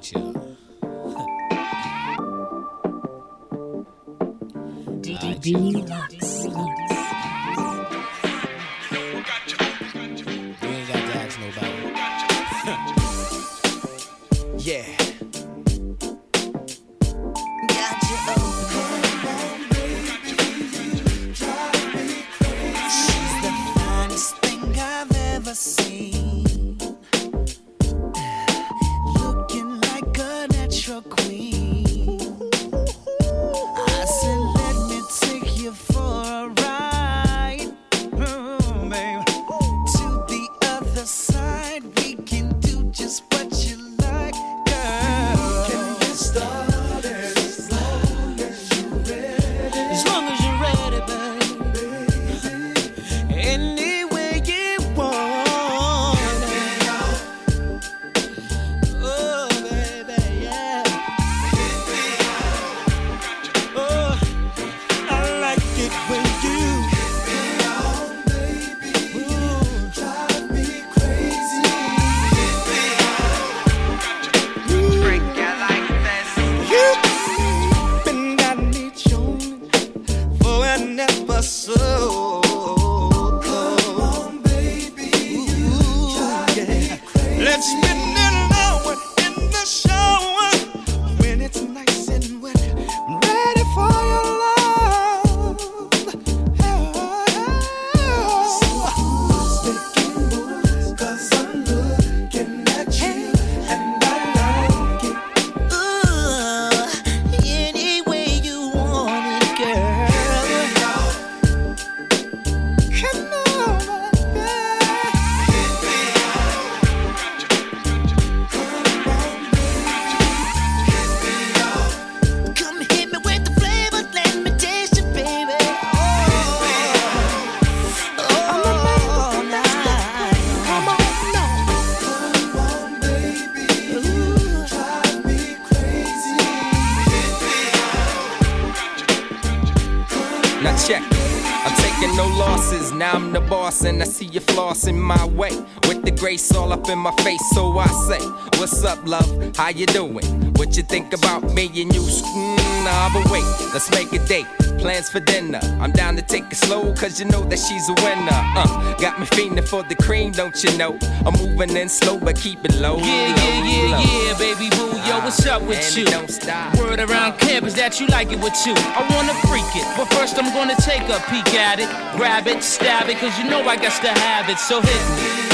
at you. DDB. How you doing? What you think about me and you? Mm, nah, but wait, let's make a date. Plans for dinner. I'm down to take it slow, cause you know that she's a winner. Uh, got me fiending for the cream, don't you know? I'm moving in slow, but keep it low. Yeah, low, yeah, yeah, low. yeah, baby boo. Yo, uh, what's up with and you? Don't stop. Word around camp is that you like it with you. I wanna freak it, but first I'm gonna take a peek at it. Grab it, stab it, cause you know I got to have it, so hit me.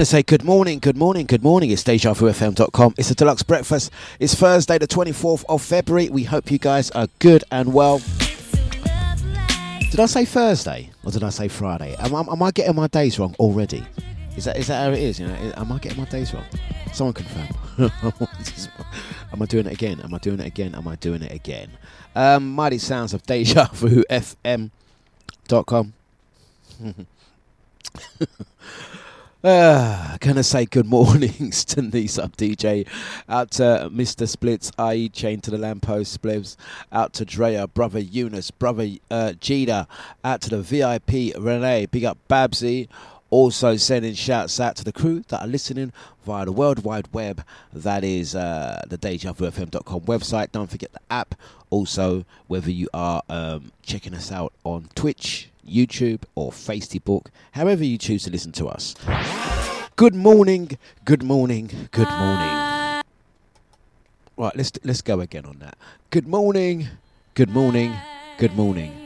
Gonna say good morning, good morning, good morning. It's DejaVuFM.com. It's a Dlux breakfast. It's Thursday, the 24th of February. We hope you guys are good and well. Did I say Thursday or did I say Friday? Am, I- am I getting my days wrong already? Is that is that how it is? You know, am I getting my days wrong? Someone confirm. am I doing it again? Am I doing it again? Am I doing it again? Um, mighty sounds of DejaVuFM.com. Uh, gonna say good mornings to Nisa DJ, out to Mr. Splits, i.e. Chain to the Lamppost Splits, out to Drea, brother Eunice, brother uh, out to the VIP Renee, big up Babsy, also sending shouts out to the crew that are listening via the World Wide Web, that is uh, the DejaVuFM.com website, don't forget the app, also whether you are um, checking us out on Twitch, YouTube or Facebook, however you choose to listen to us. Good morning, good morning, good morning. Right, let's let's go again on that. Good morning, good morning, good morning.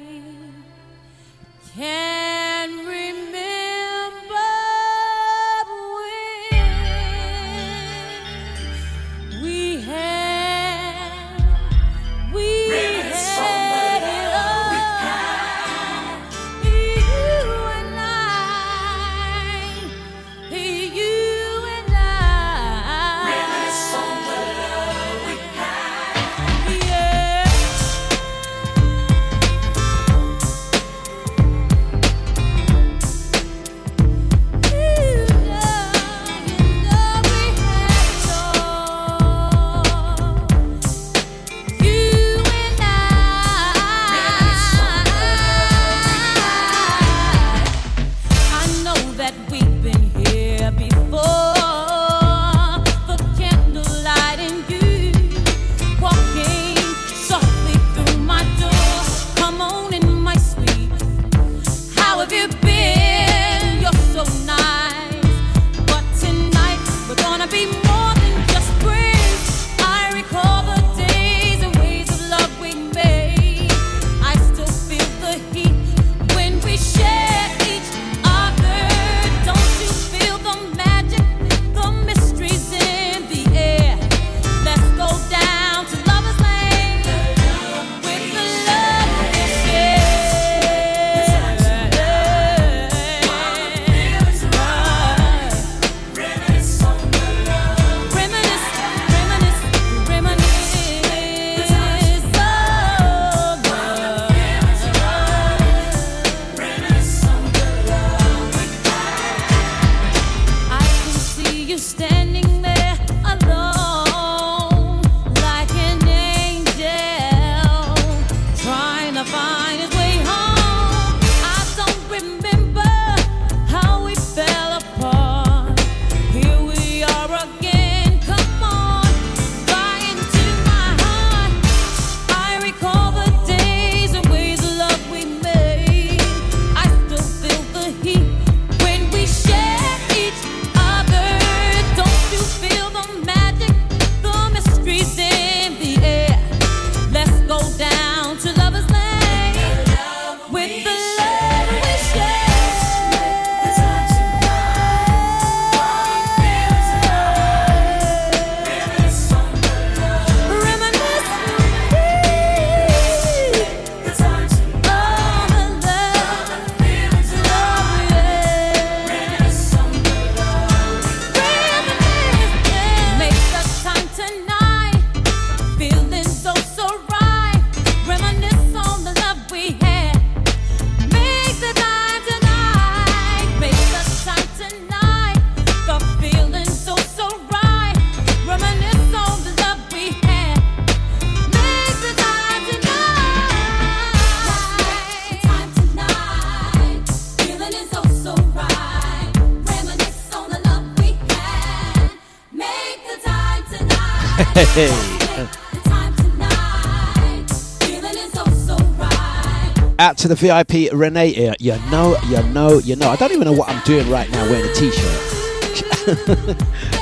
To the VIP Renee here. You know, you know, you know. I don't even know what I'm doing right now wearing a t shirt.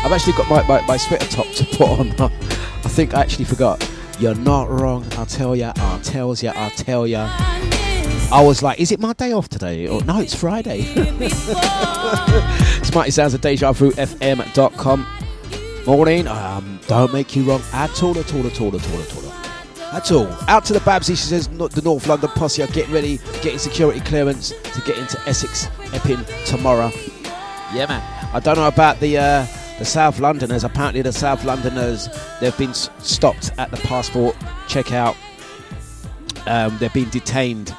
I've actually got my, my, my sweater top to put on. I think I actually forgot. You're not wrong. I'll tell ya. I'll tell ya. I'll tell ya. I was like, is it my day off today? Or no, it's Friday. Smarty sounds of deja vu FM.com. Morning. Um, don't make you wrong at all, at all, at all, at all, at all. At all. Out to the Babsy, she says, the North London posse are getting ready, getting security clearance to get into Essex Epping tomorrow. Yeah, man. I don't know about the uh, the South Londoners. Apparently, the South Londoners they've been stopped at the passport checkout. Um, they're being detained.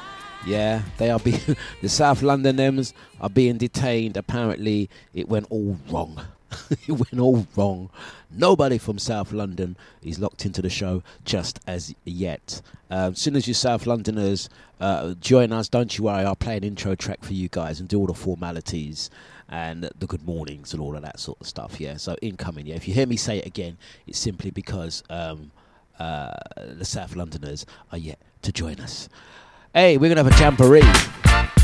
Yeah, they are being the South Londoners are being detained. Apparently, it went all wrong. it went all wrong. Nobody from South London is locked into the show just as yet. Um, soon as you South Londoners uh, join us, don't you worry, I'll play an intro track for you guys and do all the formalities and the good mornings and all of that sort of stuff. Yeah, so incoming. Yeah, if you hear me say it again, it's simply because um, uh, the South Londoners are yet to join us. Hey, we're gonna have a jamboree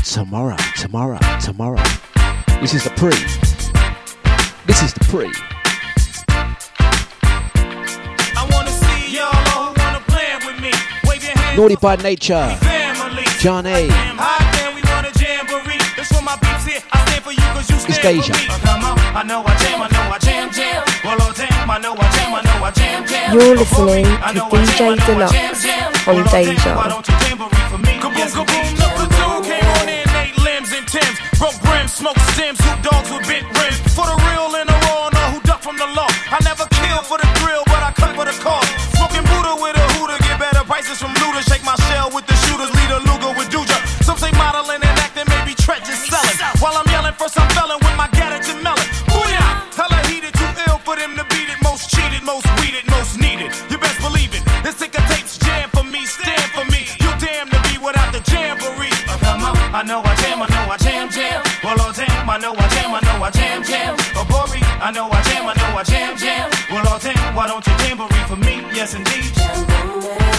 tomorrow, tomorrow, tomorrow. This is the pre. This is the pre. I wanna see y'all who wanna play with me. Wave your hands Naughty by nature. family. John A. How can we want a jamboree? That's for my peeps here. I stand for you cause you stand Deja. for me. Uh, come on. I know I jam, I know I jam, jam. Well, oh, damn, I know I jam, I know I jam, jam. You're Oh, for me, listening to DJ jam, I know I Deluxe jam, jam. on Well, Deja. Why don't you jamboree for me? Kaboom, kaboom, number two came on in eight limbs and Timbs. Broke brims, smoked stems, hoop dogs with bent rims. For the real and the raw, know who duck from the law. I never kill for the thrill, but I cut for the cause. Smoking Buddha with a hooter, get better prices from looter. Shake my shell with the shooters, lead a Luger with Duja. Some say modeling and acting, maybe Tret just selling. While I'm yelling, first I'm felling with my gadget melon. Booyah! Hella heated, too ill for them to beat it. Most cheated, most weeded, most needed. You best believe it. This ticker tapes jam for me, stand for me. You damn to be without the jamboree. Come on, I know I jam, I jam, jam. Well, oh damn, I know I jam, I know I jam, jam. Oh, Bori, I know I jam, I know I jam, jam. Well, oh damn, why don't you jamboree for me? Yes, indeed.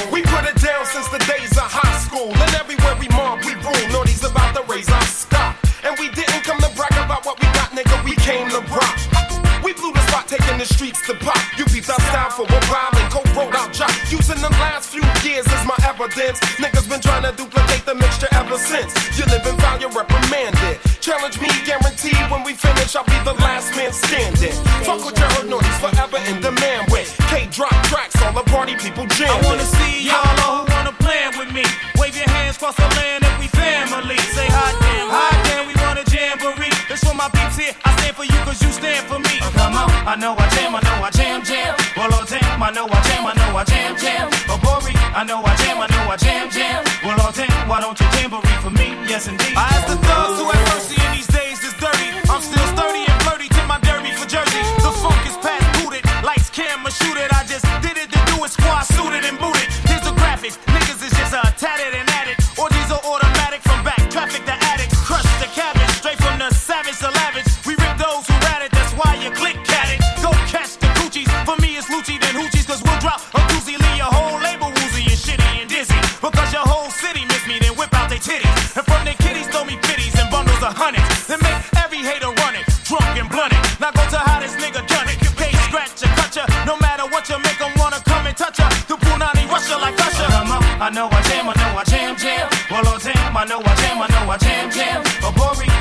We put it down since the days of high school. And everywhere we mob, we rule. Naughty's about to raise our stock. And we didn't come to brag about what we got, nigga. We came to rock. We blew the spot, taking the streets to pop. You beat our style for a while and co-wrote our job. Using the last few years as my evidence. Niggas been trying to duplicate the mixture ever since. You live foul, you're reprimanded. Challenge me, guaranteed when we finish, I'll be the last man standing. Fuck with your heard naughty's forever in demand with K drop tracks, all the party people I wanna see y'all who wanna plan with me. Wave your hands across the land if we family. Say hot damn, hot damn, we want a jamboree. This for my peeps here. I stand for you cause you stand for me. Come on, I know I jam, I know I jam, jam. Well, damn, I know I jam, I know I jam, jam. Oh, Bori, I know I jam, I know I jam, jam. Well, damn, why don't you jamboree for me? Yes, indeed. I ask the thugs who have mercy in these days is dirty. I'm still sturdy and flirty to my derby for Jersey. The funk is past booted. Lights, camera, shoot it. I just did it to do it. Squad suited and booted. Here's the graphics. Niggas is just uh, tatted and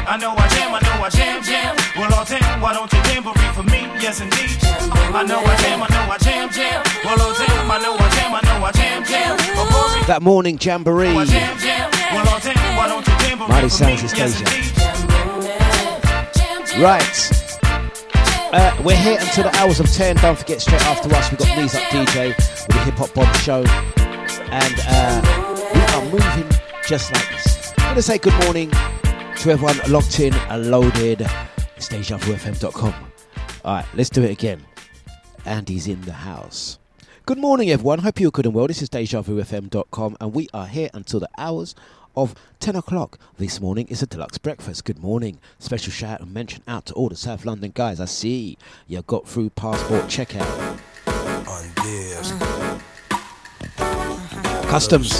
I know I jam, I know I jam, jam. Well, oh damn, why don't you jamboree for me? Yes, indeed. I know I jam, I know I jam, jam. Well, oh damn, I know I jam, I know I jam, jam. That morning jamboree. I jam, jam. Well, oh damn, why don't you jamboree Mighty for me? Sounds is Yes. Right. Uh, we're here until the hours of 10. Don't forget, straight after us, we've got Knees Up DJ with the Hip Hop Bomb Show. And uh, we are moving just like this. I'm going to say good morning to everyone locked in and loaded. It's DejaVuFM.com. All right, let's do it again. Andy's in the house. Good morning, everyone. Hope you're good and well. This is DejaVuFM.com, and we are here until the hours of 10 o'clock. This morning is a Dlux breakfast. Good morning. Special shout out and mention out to all the South London guys. I see you got through passport checkout. on oh, this. Customs.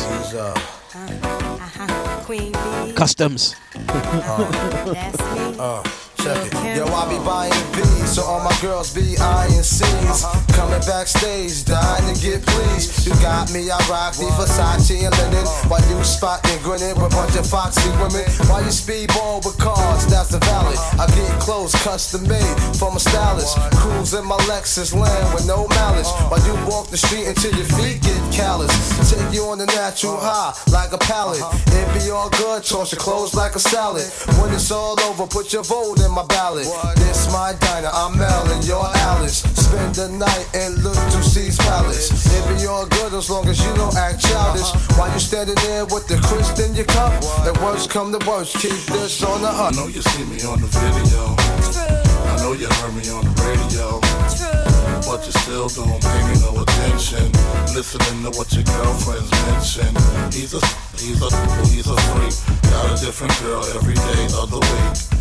Customs. that's me. Uh, check it. Yo, I be buying B's, so all my girls be eyeing C's. Coming backstage, dying to get pleased. You got me, I rock the Versace and linen. While you spotting, grinning with a bunch of foxy women. While you speedball with cars, that's the valid. I get clothes custom made from a stylist. Cruise in my Lexus land with no malice. While you walk the street until your feet get callous. Take you on the natural high like a pallet. It be all good, toss your clothes like a salad. When it's all over, put your vote in my ballot. This my diner, I'm Mel and you're Alice. Spend the night and look to C's palace. It be all good as long as you don't act childish. While you standing there with the crisp in your cup, the worst come to worst, keep this on the hunt. I know you see me on the video. I know you heard me on the radio. But you still don't pay me no attention. Listening to what your girlfriends mention. He's a, he's a, he's a freak. Got a different girl every day of the week.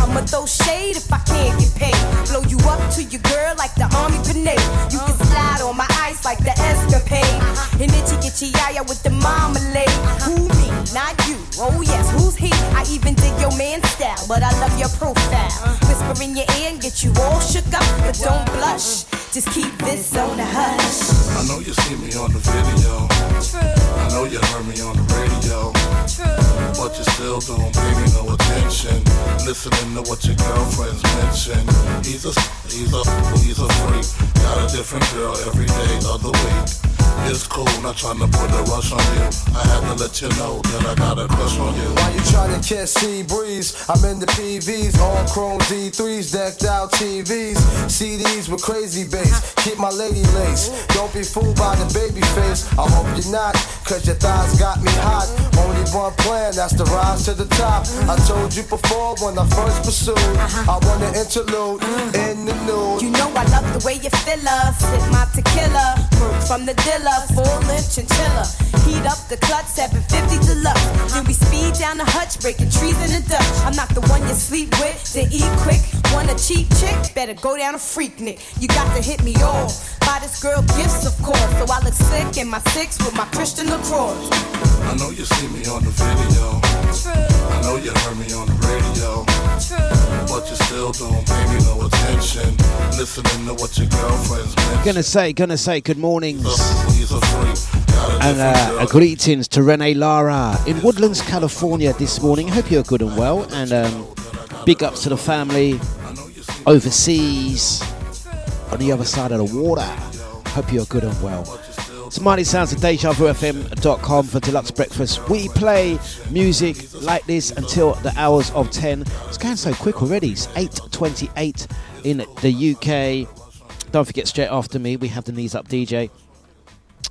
I'ma throw shade if I can't get paid. Blow you up to your girl like the army grenade. You can slide on my ice like the escapade. And itchy itchy yaya with the marmalade. Who me? Not you. Oh yes, who's he? I even dig your man style, but I love your profile. Whisper in your ear and get you all shook up, but don't blush. Just keep this on the hush. I know you see me on the video. True. I know you heard me on the radio. True. But you still don't pay me no attention. Listening to what your girlfriends mention. He's a, he's a, he's a freak. Got a different girl every day of the week. It's cool, not trying to put a rush on you. I had to let you know that I got a crush on you. While you trying to catch sea breeze, I'm in the PVs, all chrome D3s, decked out TVs, CDs with crazy bass. Keep my lady lace. Don't be fooled by the baby face. I hope you're not, cause your thighs got me hot. Only one plan, that's the rise to the top. I told you before when I first pursued, I want an interlude in the nude. You know I love the way you fill us. Sip my tequila, from the dealer, full length chinchilla. Heat up the clutch, 750 deluxe. Then we speed down the hutch, breaking trees in the Dutch. I'm not the one you sleep with, to eat quick. Want a cheap chick? Better go down a freak nick. You got to hit me off. Buy this girl gifts, of course. So I look sick in my six with my Christian LaCroix. I know you see me on the video. I know you heard me on the radio. But you still don't pay me no attention. Listening to what your girlfriends mention. Gonna say, gonna say good mornings He's a freak. Got a and uh, greetings to Renee Lara in Woodlands, California this morning. Hope you're good and well, and um, big ups to the family overseas on the other side of the water. Hope you're good and well. It's Mighty Sounds of DejaVuFM.com for Dlux Breakfast. We play music like this until the hours of 10. It's going so quick already. It's 8.28 in the UK. Don't forget, straight after me, we have the Knees Up DJ.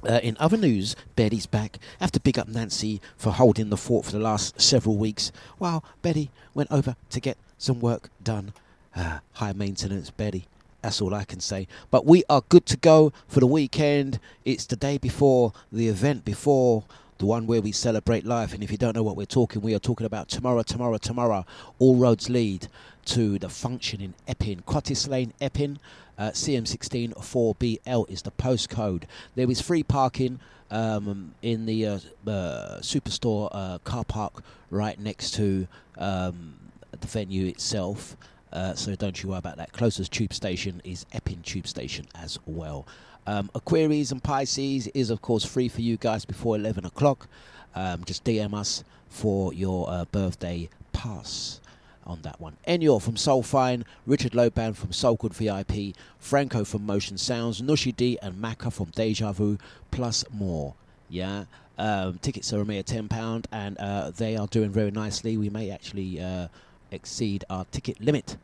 Uh, in other news, Betty's back. I have to big up Nancy for holding the fort for the last several weeks while Betty went over to get some work done. Ah, high maintenance, Betty. That's all I can say. But we are good to go for the weekend. It's the day before the event, before the one where we celebrate life. And if you don't know what we're talking, we are talking about tomorrow, tomorrow, tomorrow. All roads lead to the function in Epping, Cottis Lane, Epping. Uh, CM16 4BL is the postcode. There is free parking um, in the uh, uh, Superstore uh, car park right next to um, the venue itself. Uh, so don't you worry about that. Closest tube station is Epping Tube Station as well. Um, Aquarius and Pisces is of course free for you guys before 11 o'clock. Um, just DM us for your uh, birthday pass on that one. Enyor from Soul Fine, Richard Loban from Soul Good VIP, Franco from Motion Sounds, Nushi D and Maka from Deja Vu, plus more. Yeah. Um, tickets are a mere £10 and uh, they are doing very nicely. We may actually uh, exceed our ticket limit.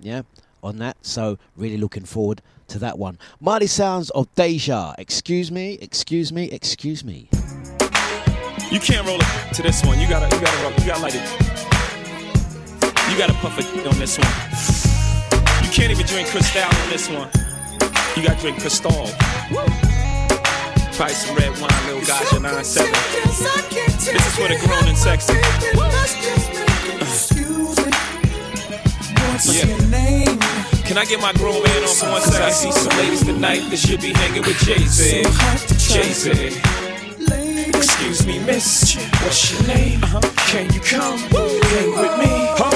Yeah. On that, so really looking forward to that one. Mighty sounds of Deja. Excuse me, excuse me, excuse me. You can't roll to this one. You gotta, you gotta roll. You gotta light it. You gotta puff it on this one. You can't even drink Cristal on this one. You gotta drink Cristal. Probably some red wine, little gotcha, 9-7. This is for the grown and sexy. Excuse me. What's yeah. Your name? Can I get my grown man on for one second? I see some ladies tonight that should be hanging with Jay-Z. Jay-Z. Excuse me, miss. What's your name? Uh-huh. Can you come hang with me?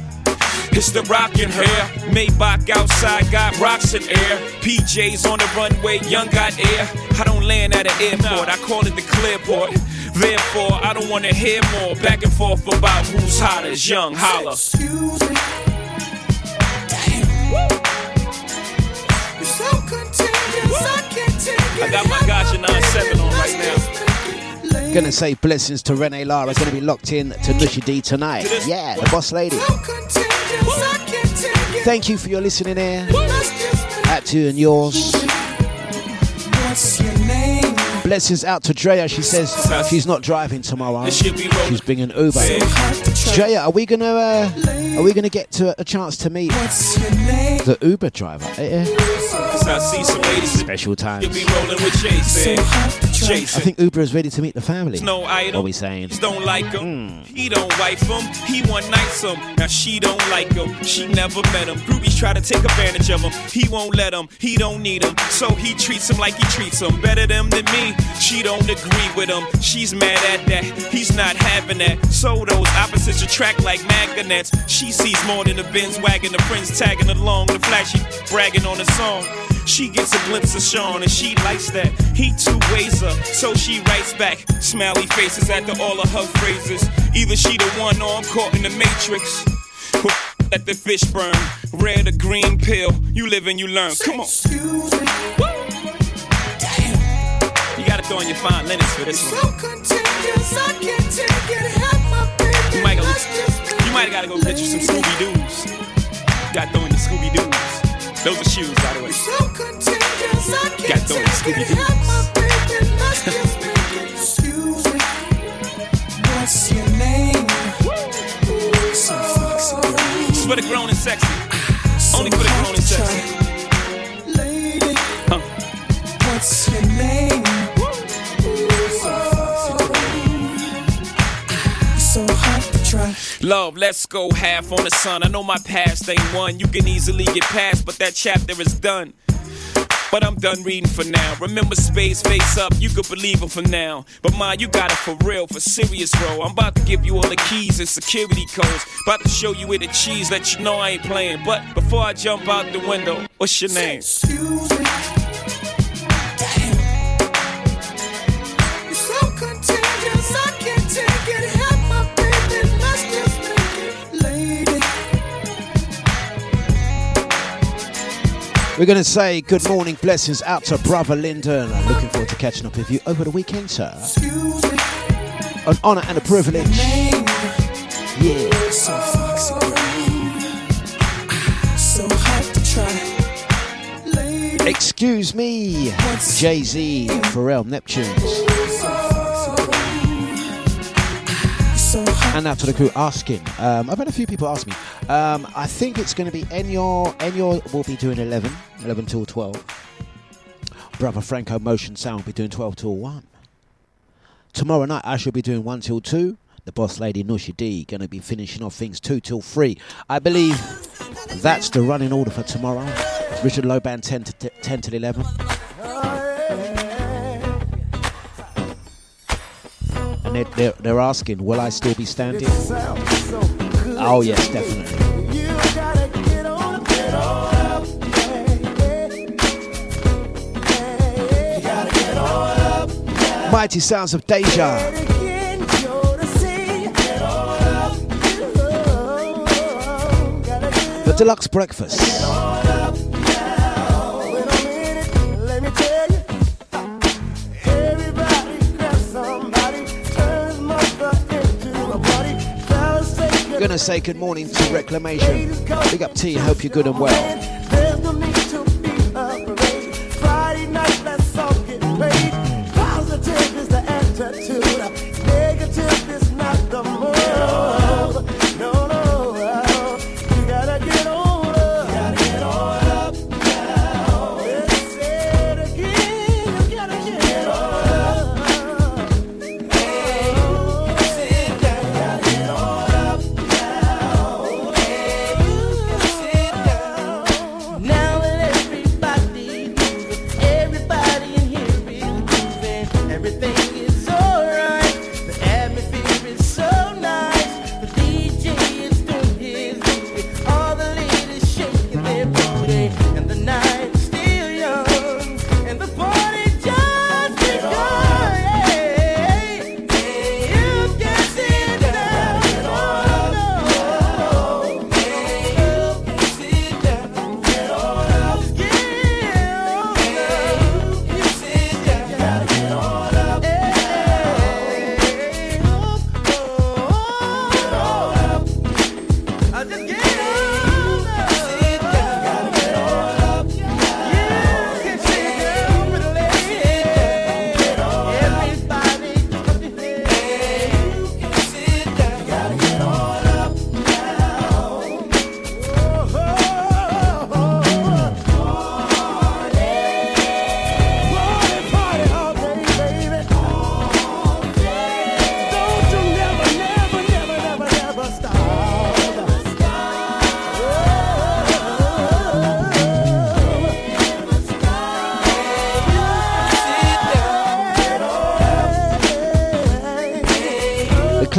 It's the rockin' hair. Maybach outside got rocks in air. PJs on the runway, young got air. I don't land at an airport, I call it the clearport. Therefore, I don't wanna hear more back and forth about who's hot as young. Holla. I got my Gotcha 9-7 on right now. Gonna say blessings to Renee Lara. Gonna be locked in to Nushi D tonight. Yeah, the boss lady. Thank you for your listening here. At to and yours. Blessings out to Drea. She says she's not driving tomorrow. She's being an Uber. Drea, are we gonna uh, are we gonna get to a chance to meet the Uber driver? Eh, eh. I see some ladies. Special times. You be rolling with Jason. I think Uber is ready to meet the family. No idol. What are we saying? Don't like him. Hmm. He don't wife him. He one nights him. Now she don't like him. She never met him. Groupies try to take advantage of him. He won't let him. He don't need him. So he treats him like he treats him. Better them than me. She don't agree with him. She's mad at that. He's not having that. So those opposites attract like magnets. She sees more than the Benz wagon. The friends tagging along. The flashy bragging on the song. She gets a glimpse of Sean and she likes that. He too ways her, so she writes back. Smiley faces after all of her phrases. Either she the one or I'm caught in the matrix. Let the fish burn. Red or green pill. You live and you learn. Come on. Woo! You gotta throw in your fine linens for this one. You might, go, you might gotta go get you some Scooby Doo's. Got to throw in your Scooby Doo's. Those are shoes, by the way. Got to throw in your Scooby Doo's. What's your name? It's for the grown and sexy. Only for the grown and sexy. Love, let's go half on the sun. I know my past ain't one you can easily get past, but that chapter is done. But I'm done reading for now. Remember space face up, you could believe it for now. But ma, you got it for real, for serious, bro. I'm about to give you all the keys and security codes. About to show you where the cheese, let you know I ain't playing. But before I jump out the window, what's your name? Excuse me. We're going to say good morning, blessings out to brother Lyndon. I'm looking forward to catching up with you over the weekend, sir. An honour and a privilege. Yeah. Excuse me, Jay Z, Pharrell, Neptunes. And out to the crew asking. Um, I've had a few people ask me. Um, I think it's going to be Enyor. Enyor will be doing 11, 11 till 12. Brother Franco Motion Sound will be doing 12 till 1. Tomorrow night I shall be doing 1 till 2. The boss lady Nushi D going to be finishing off things 2 till 3. I believe that's the running order for tomorrow. Richard Loban 10 to 10 till 11. and they, they're, they're asking, will I still be standing? Oh, yes, definitely. Mighty sounds of Deja. The Dlux Breakfast. Gonna say good morning to Reclamation. Big up T, hope you're good and well.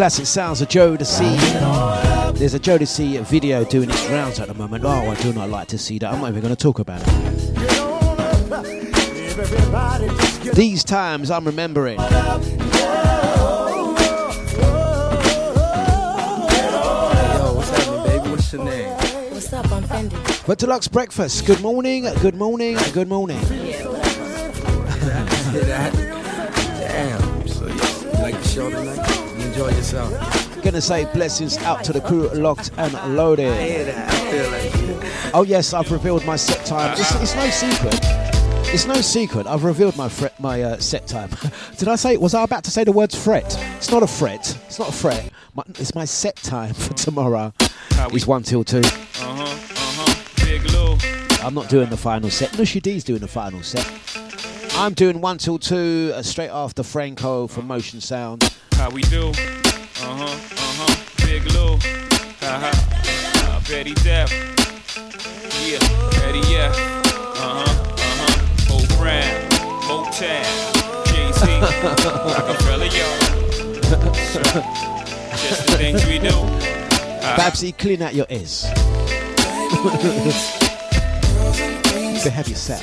Classic sounds of Jodeci. There's a Jodeci video doing its rounds at the moment. Oh, I do not like to see that. I'm not even going to talk about it. These times I'm remembering. Yo, what's happening, baby? What's your name? What's up? I'm Fendi. For Dlux Breakfast, good morning, good morning, good morning. Damn. So you, you like the show tonight? You enjoy yourself? Gonna say blessings out to the crew locked and loaded. I hear that. I feel like. Oh yes, I've revealed my set time. It's, it's no secret. It's no secret. I've revealed my fret, my uh, set time. Did I say? Was I about to say the words fret? It's not a fret. It's not a fret. My, it's my set time for tomorrow. It's one till two. Uh-huh, uh-huh. Big Lou. I'm not doing the final set. Nushi D's doing the final set. I'm doing one till two, uh, straight after Franco from Motion Sound. How we do? Uh-huh, uh-huh. Big Lou. Uh-huh. Uh, Betty Depp. Yeah, Betty yeah. Uh-huh, uh-huh. Old Brown. Motown. Jay-Z. Rockefeller, yo. Just the things we do. Uh, Babsy, clean out your ears. Behave yourself.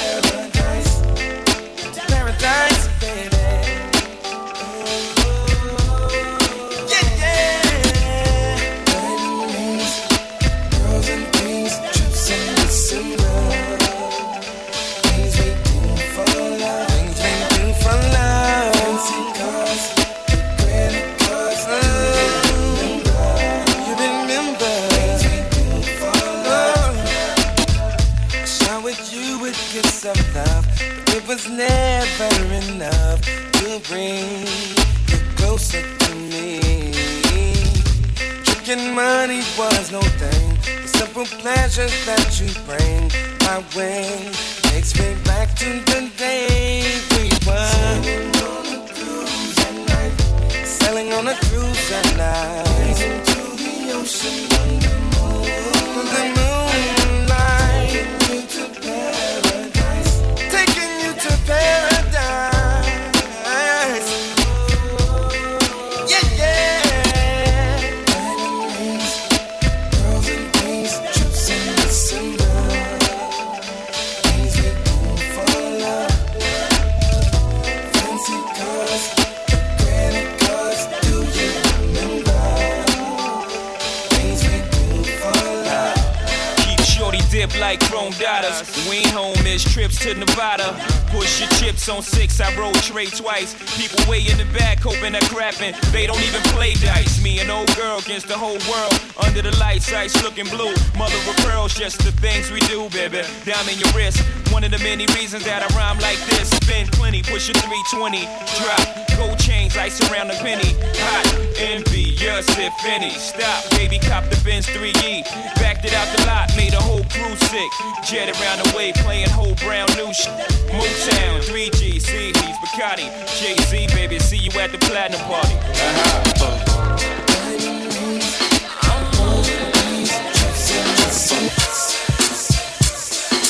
It was never enough to bring you closer to me. thinking money was no thing. The simple pleasures that you bring my way takes me back to the day we were sailing on a cruise at night. Sailing on a cruise at night. to the ocean under the home, miss trips to Nevada. Push your chips on six, I roll tray twice. People way in the back hoping they're crapping. They don't even play dice. Me and old girl against the whole world. Under the lights, ice looking blue. Mother of pearls, just the things we do, baby. Diamond your wrist. One of the many reasons that I rhyme like this. Spin plenty, push a 320. Drop gold chains, ice around the penny. Hot, envious if any. Stop, baby, cop the Benz 3E. Backed it out the lot, made a whole crew sick. Jet around the way, playing whole brown new shit. Motown, 3G, C, he's Bacardi. Jay Z, baby, see you at the platinum party. Uh-huh.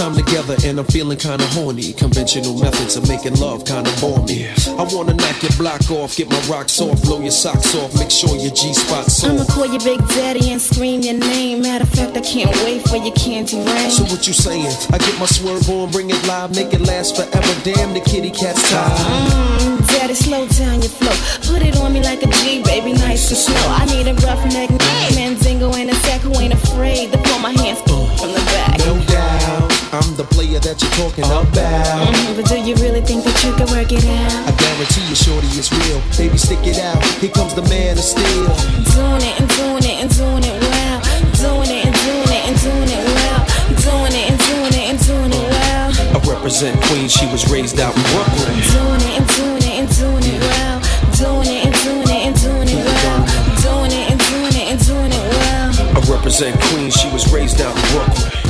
Time together and I'm feeling kinda horny. Conventional methods of making love kinda bore me. I wanna knock your block off, get my rocks off, blow your socks off, make sure your G spot's I'ma call your Big Daddy and scream your name. Matter of fact, I can't wait for your candy rain. So what you saying? I get my swerve on, bring it live, make it last forever. Damn, the kitty cat's tired. Mm, Daddy, slow down your flow. Put it on me like a G, baby, nice and slow. I need a rough neck, Mandingo in a sack who ain't afraid to pull my hands from the back. No doubt, I'm the player that you're talking about. Mhm, but do you really think that you can work it out? I guarantee you, shorty, it's real. Baby, stick it out. Here comes the man of steel. Doing it and doing it and doing it well. Doing it and doing it and doing it well. Doing it and doing it and doing it well. I represent Queens, she was raised out in Brooklyn. Doing it and doing it and doing it well. Doing it and doing it and doing it well. Doing it and doing it and doing it well. I represent Queens, she was raised out in Brooklyn.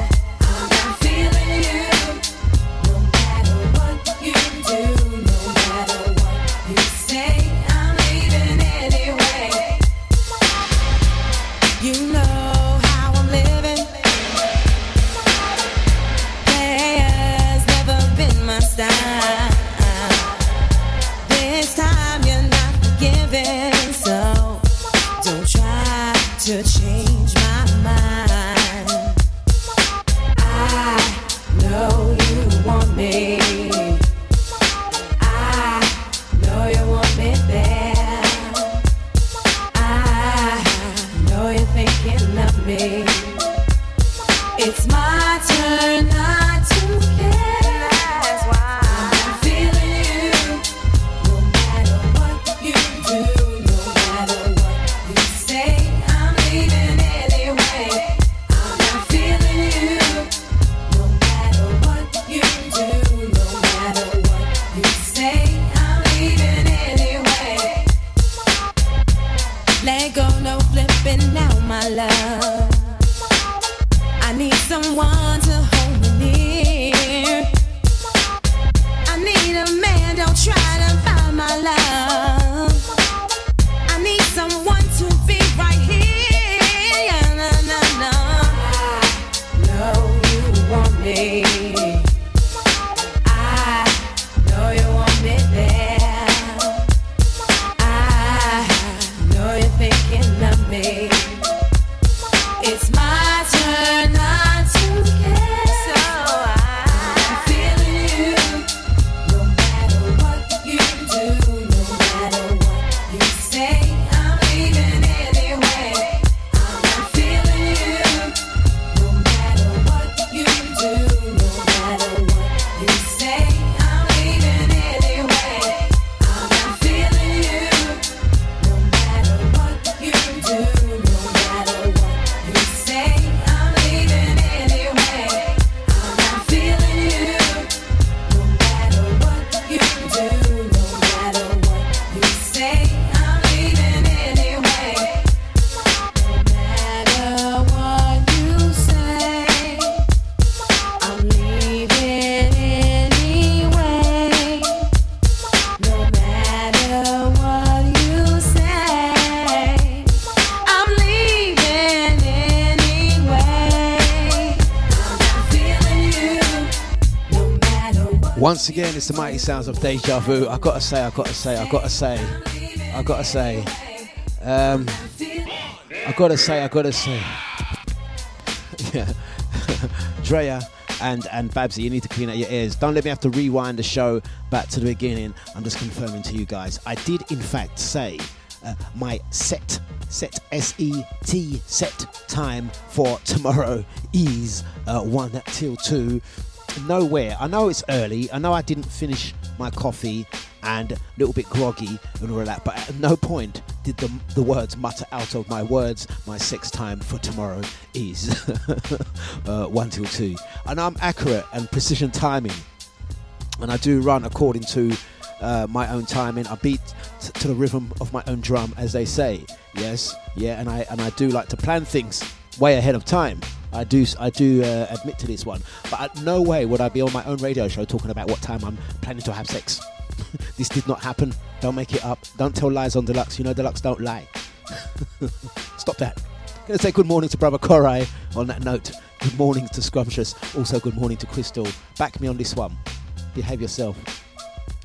Once again, it's the mighty sounds of deja vu. I gotta say, I gotta say, I gotta say, I gotta say, um, I gotta say, I gotta say, yeah, Drea and and Babsy, you need to clean out your ears. Don't let me have to rewind the show back to the beginning. I'm just confirming to you guys. I did in fact say uh, my set set S E T set time for tomorrow is uh, one till two. Nowhere. I know it's early. I know I didn't finish my coffee and a little bit groggy and all that, but at no point did the, the words mutter out of my words. My sex time for tomorrow is uh, one till two. And I'm accurate and precision timing and I do run according to uh, my own timing. I beat t- to the rhythm of my own drum, as they say. Yes, yeah, and I and I do like to plan things way ahead of time. I do I do uh, admit to this one, but at no way would I be on my own radio show talking about what time I'm planning to have sex. this did not happen. Don't make it up. Don't tell lies on Dlux. You know Dlux don't lie. Stop that. Gonna say good morning to Brother Korai on that note. Good morning to Scrumptious. Also good morning to Crystal. Back me on this one. Behave yourself.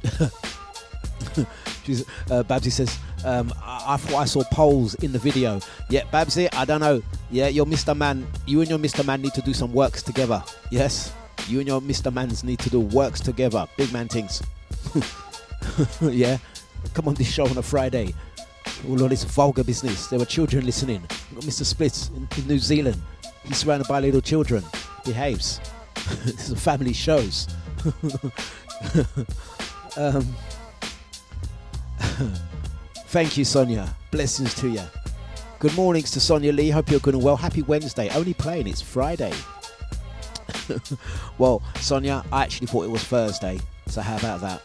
She's, uh, Babsy says, um, I-, I thought I saw poles in the video. Yeah, Babsy, I don't know. Yeah, your Mr. Man, you and your Mr. Man need to do some works together. Yes, you and your Mr. Mans need to do works together. Big man things. yeah, come on this show on a Friday. All of this vulgar business. There were children listening. We've got Mr. Splits in, in New Zealand. He's surrounded by little children. Behaves. this is a family shows. um, thank you, Sonia. Blessings to you. Good mornings to Sonia Lee. Hope you're good and well. Happy Wednesday. Only playing. It's Friday. well, Sonia, I actually thought it was Thursday. So how about that?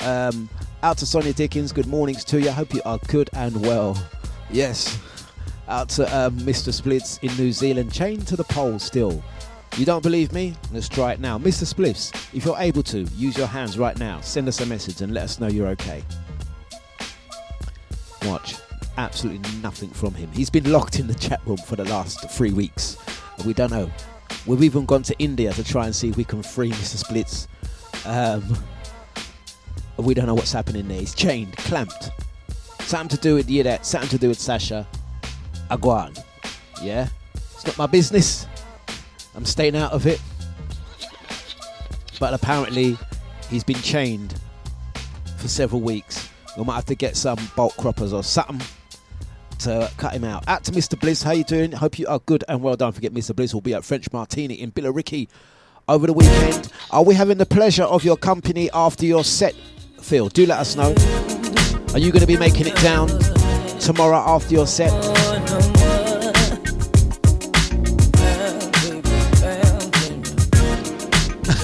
Um, out to Sonia Dickens. Good mornings to you. Hope you are good and well. Yes. Out to um, Mr. Splits in New Zealand. Chained to the pole still. You don't believe me? Let's try it now. Mr. Spliffs, if you're able to, use your hands right now. Send us a message and let us know you're okay. Watch. Absolutely nothing from him. He's been locked in the chat room for the last three weeks. We don't know. We've even gone to India to try and see if we can free Mr. Splits. Um, we don't know what's happening there. He's chained, clamped. Something to do with Yedet, something to do with Sasha. Aguan. Yeah? It's not my business. I'm staying out of it. But apparently, he's been chained for several weeks. We might have to get some bolt croppers or something to cut him out. Out to Mr. Bliss, how you doing? Hope you are good and well. Don't forget, Mr. Bliss will be at French Martini in Billericay over the weekend. Are we having the pleasure of your company after your set, Phil? Do let us know. Are you going to be making it down tomorrow after your set?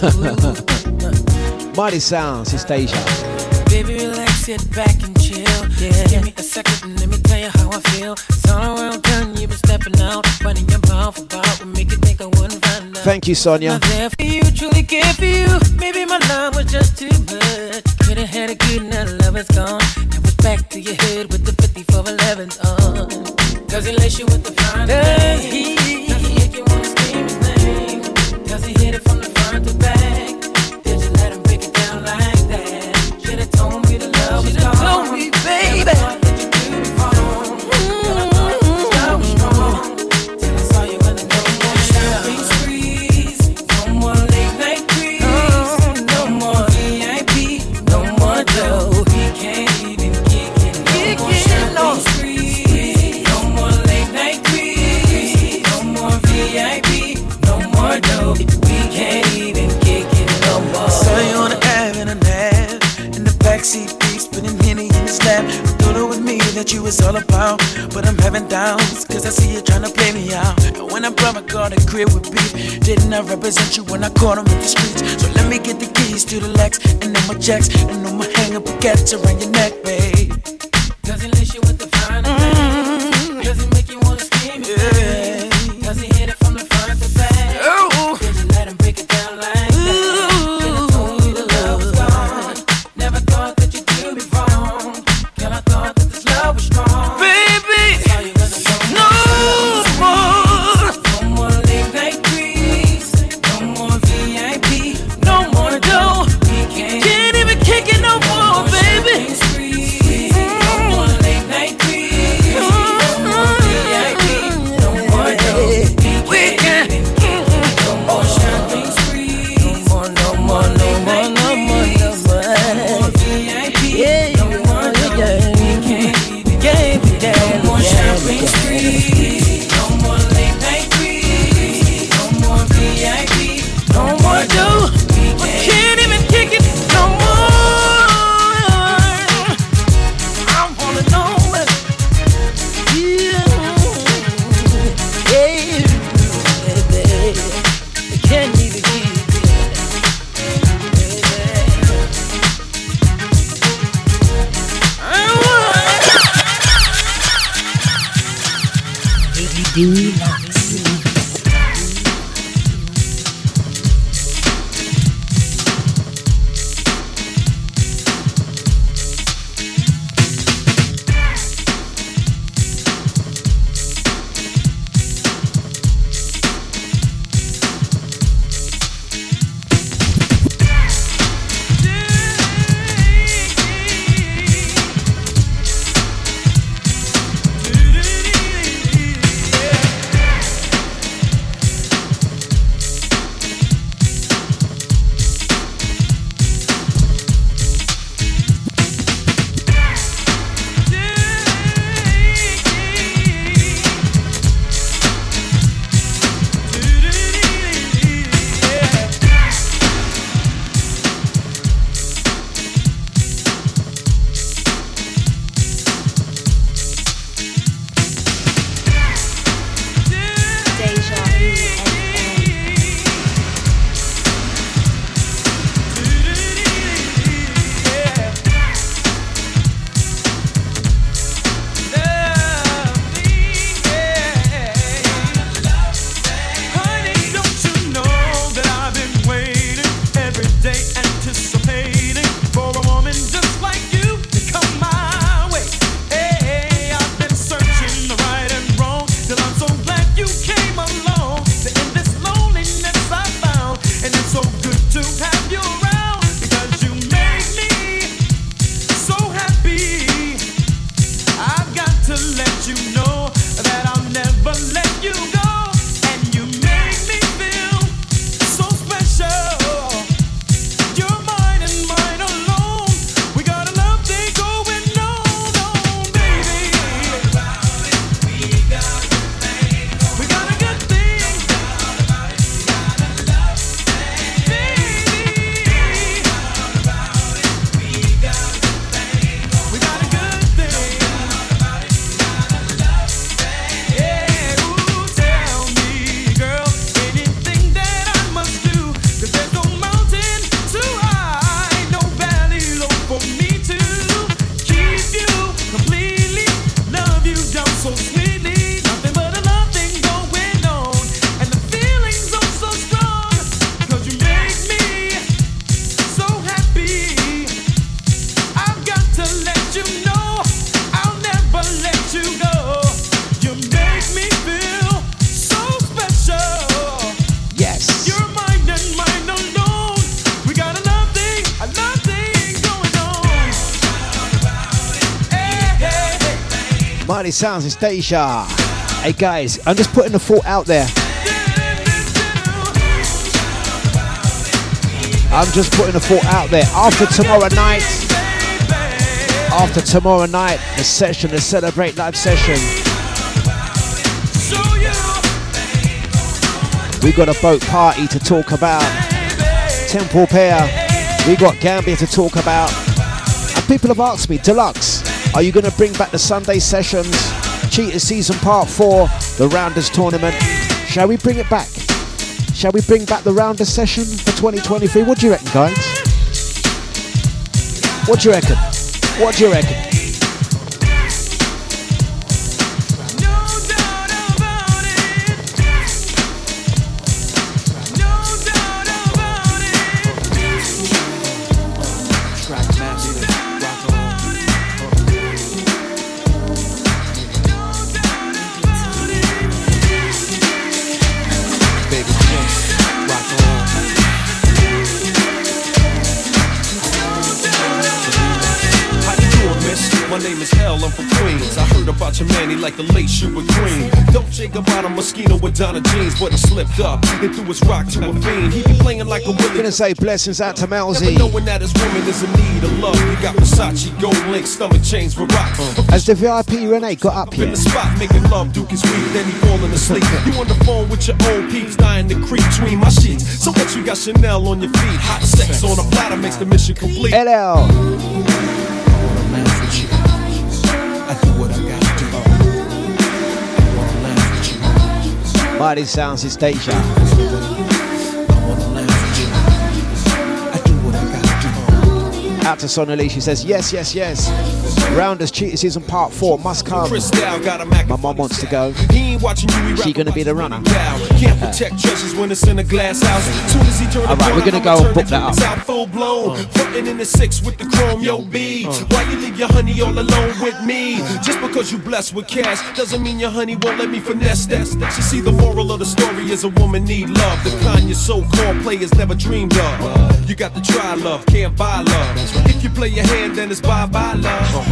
Mighty Sounds, it's Deja. Baby, relax sit back and chill. Just give me a second and let me tell you how I feel. It's all around town, you've been stepping out. Funny about for about would make you think I wouldn't find out. Thank you, Sonia. Not there for you, truly care for you. Maybe my love was just too much. Could've had a good now love is gone. Now it's back to your head with the 54 11s on. Does he lace you with the fine Does? Does he that you was all about. But I'm having doubts Cause I see you trying to play me out. And when I brought my car to crib with beef. Didn't I represent you when I caught him in the streets? So let me get the keys to the Lex And then my checks And I'ma hang up baguettes around your neck, babe. Does he lace you with the fine things? Mm-hmm. Does he make you wanna scream. His Sounds, it's Deja. Hey guys, I'm just putting the thought out there. I'm just putting the thought out there. After tomorrow night, after tomorrow night, the session, the Celebrate Live session. We got a boat party to talk about. Temple Pair. We got Gambia to talk about. And people have asked me, Dlux, are you going to bring back the Sunday sessions? Cheetah Season Part 4, the Rounders Tournament. Shall we bring it back? Shall we bring back the Rounders session for 2023? What do you reckon, guys? What do you reckon? What do you reckon? Like the late shoe with cream. Don't shake about a mosquito with Donna jeans, but he slipped up and threw his rock to a fiend. He be playing like a willy. Gonna say blessings out to Never Melzy. knowing that his woman is in need of love. We got Versace, gold link, stomach chains for rocks. Has the VIP Renee got up here. in yet? the spot, making love, Duke is weak, then he falling asleep. You on the phone with your old peeps, dying to creep between my sheets. So what you got Chanel on your feet? Hot sex on a platter makes the mission complete. LL. Mighty Sounds is Deja. Out to Sonali, she says, yes, yes, yes. Rounders Cheater Season Part 4 must come. My mom wants to go. He ain't watching you, he She gonna be the runner. Can't protect treasures when it's in a glass house. Soon as he turn All right, we're gonna go and book that up. Full blown. Frontin' in the six with the chrome, yo B. Why you leave your honey all alone with me? Just because you blessed with cash doesn't mean your honey won't let me finesse that. You see, the moral of the story is a woman need love. The kind your so-called players never dreamed of. You got to try love, can't buy love. If you play your hand, then it's bye-bye love.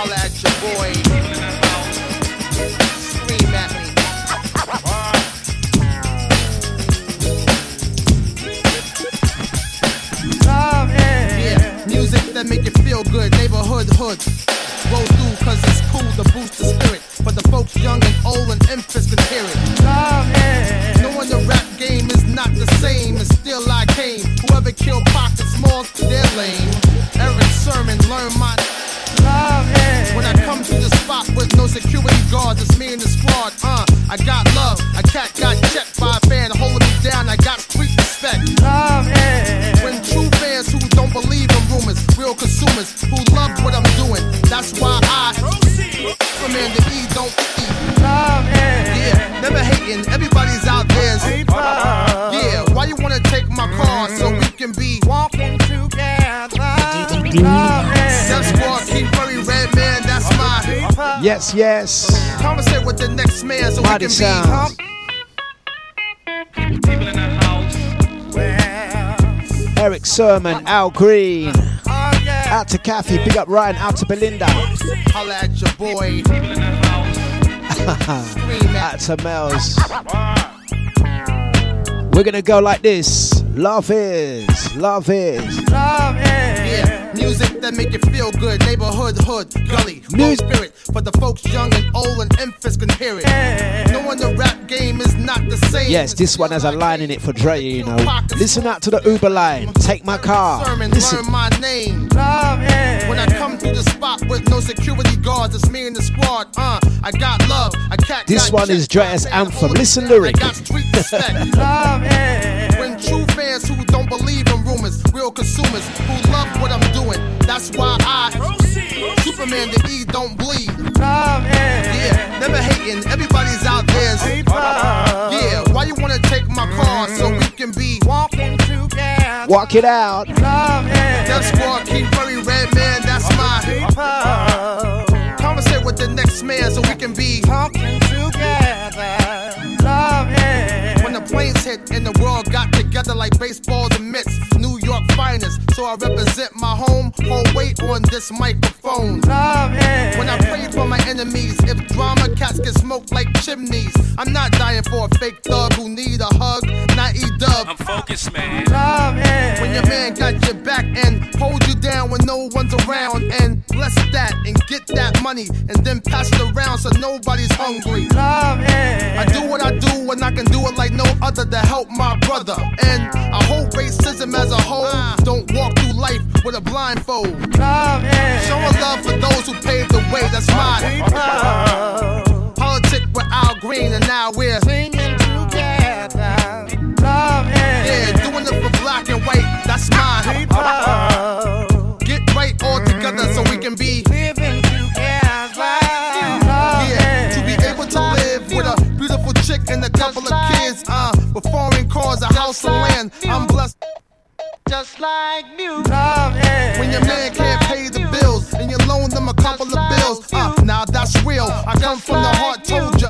Holla at your boy. Scream at me. Yeah, music that make you feel good, neighborhood hood. Roll through cause it's cool to boost the spirit. For the folks young and old and infants can hear it. Knowing the rap game is not the same, and still I came. Whoever killed Pocket Smalls, they're lame. Erick Sermon, learn my with no security guards, it's me and the squad. Uh, I got love. A cat got Yes, yes. Conversate with the next man so Mighty we can sounds. be. Erick Sermon, Al Green. Oh, out to Kathy, big up Ryan, out to Belinda. Holla at your boy. out to Mel's. We're gonna go like this. Love is, Love is, love is. Yeah, music that make you feel good. Neighborhood, hood, gully, road spirit. For the folks young and old and infants can hear it. Knowing the rap game is not the same. Yes, this one has a line in it for Dre, you know. Listen out to the Uber line. Take my car. Listen. learn my name. When I come to the spot with no security guards, it's me and the squad. Uh, I got love. A cat This one is Dre's anthem. Listen lyric. when true fans who don't believe in real consumers who love what I'm doing. That's why I Superman the E don't bleed. Yeah, never hating. Everybody's out there. Yeah, why you wanna take my car so we can be walking together? Walk it out. Red Man, that's my. Conversate with the next man so we can be talking together. When the planes hit and the world got together like baseballs and mitts. York finest. So I represent my home, hold weight on this microphone. When I pray for my enemies, if drama cats get smoked like chimneys, I'm not dying for a fake thug who need a hug, not E dub. I'm focused, man. When your man got your back and hold you down when no one's around and bless that and get that money and then pass it around so nobody's hungry. I do what I do and I can do it like no other to help my brother. And I hope racism as a whole don't walk through life with a blindfold. Showing love for those who paved the way, that's mine. Politic with Al Green and now we're singing together. Love Yeah, doing it for black and white, that's mine. Get right all together so we can be living together. Yeah, to be able to live with a beautiful chick and a couple of kids, uh, with foreign cars, a house and land. I'm blessed. Just like music. When your man can't pay the bills and you loan them a couple of bills, uh, now that's real. I come from the heart, told ya.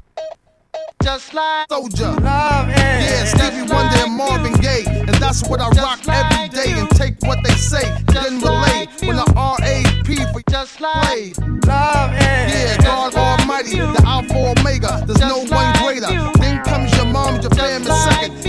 Just like soldier. Yeah, Stevie Wonder and Marvin Gaye. And that's what I rock every day and take what they say. Then relay when the RAP for just like Yeah, God Almighty, the Alpha Omega. There's no one greater. Then comes your mom, your family second. And love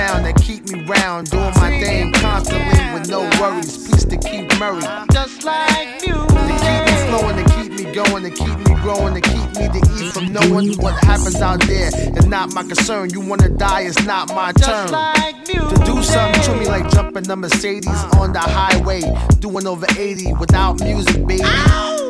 sound that keep me round. Doing my thing constantly with no worries. Peace to keep Murray. Just like you. To keep me flowing, to keep me going, to keep me growing, to keep me to eat from knowing what happens out there is not my concern. You wanna die, it's not my turn. To do something to me like jumping the Mercedes on the highway, doing over 80 without music, baby.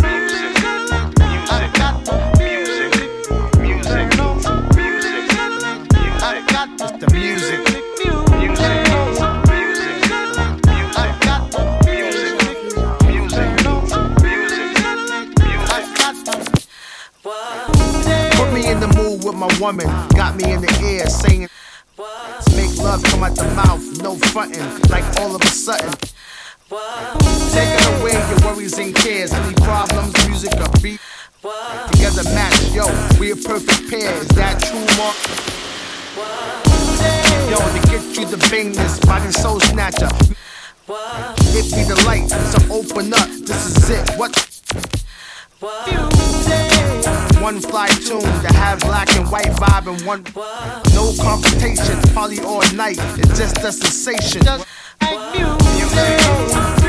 my woman. Got me in the air saying, Make love come out the mouth, no frontin', like all of a sudden. Taking away your worries and cares, any problems, music or beat. Together match, yo, we a perfect pair. Is that true, Mark? Yo, to get you the bangness, body soul snatcher. It be the light, so open up. This is it. What? One fly tune to have black and white vibe and one. No confrontation, party all night. It's just a sensation. I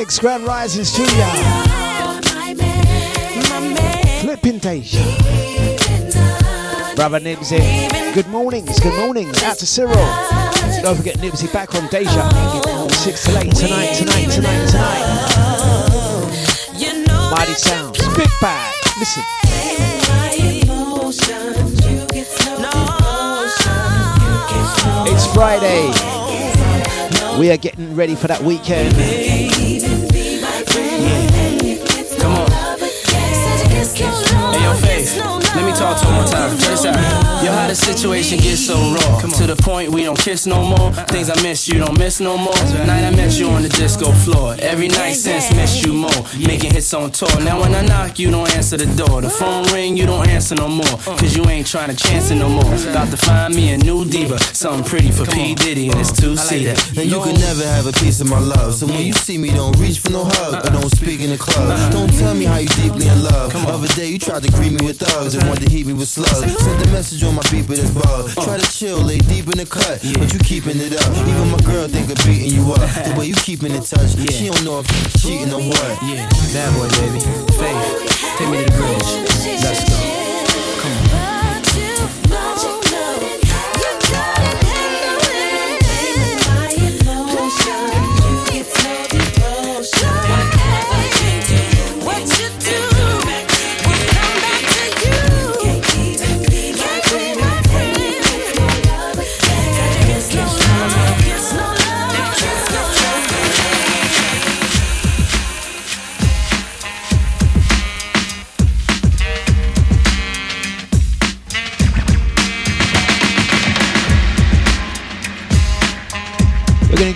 To Legs, Grand Rising Studio. Flipping Deja. Brother Nibsy. Good mornings, good mornings. Out to Cyril. Don't forget Nibsy back on Deja. 6 to 8 tonight, tonight, tonight, tonight. Mighty Sounds. Big Bad. Listen. It's Friday. We are getting ready for that weekend. Hey, yo, Faith. Let me talk to him one time. Check this out. Yo, how the situation gets so raw. To the point we don't kiss no more. Things I miss you don't miss no more. Night I met you on the disco floor. Every night since miss you more. Making hits on tour. Now when I knock, you don't answer the door. The phone ring, you don't answer no more. Cause you ain't trying to chance it no more. About to find me a new diva. Something pretty for P. Diddy and uh, it's two seater. And you can never have a piece of my love. So when you see me, don't reach for no hug or don't speak in the club. Don't tell me how you deeply in love. Other day you tried to greet me with thugs and wanted to hit me with slugs. Sent a message on my beeper that's bug. Try to chill, lay deep in the cut, but you keeping it up. Even my girl think of beating you up. The way you keeping in touch, she don't know if you cheating or what. Yeah, bad boy, baby. Faith, take me to the bridge. Let's go.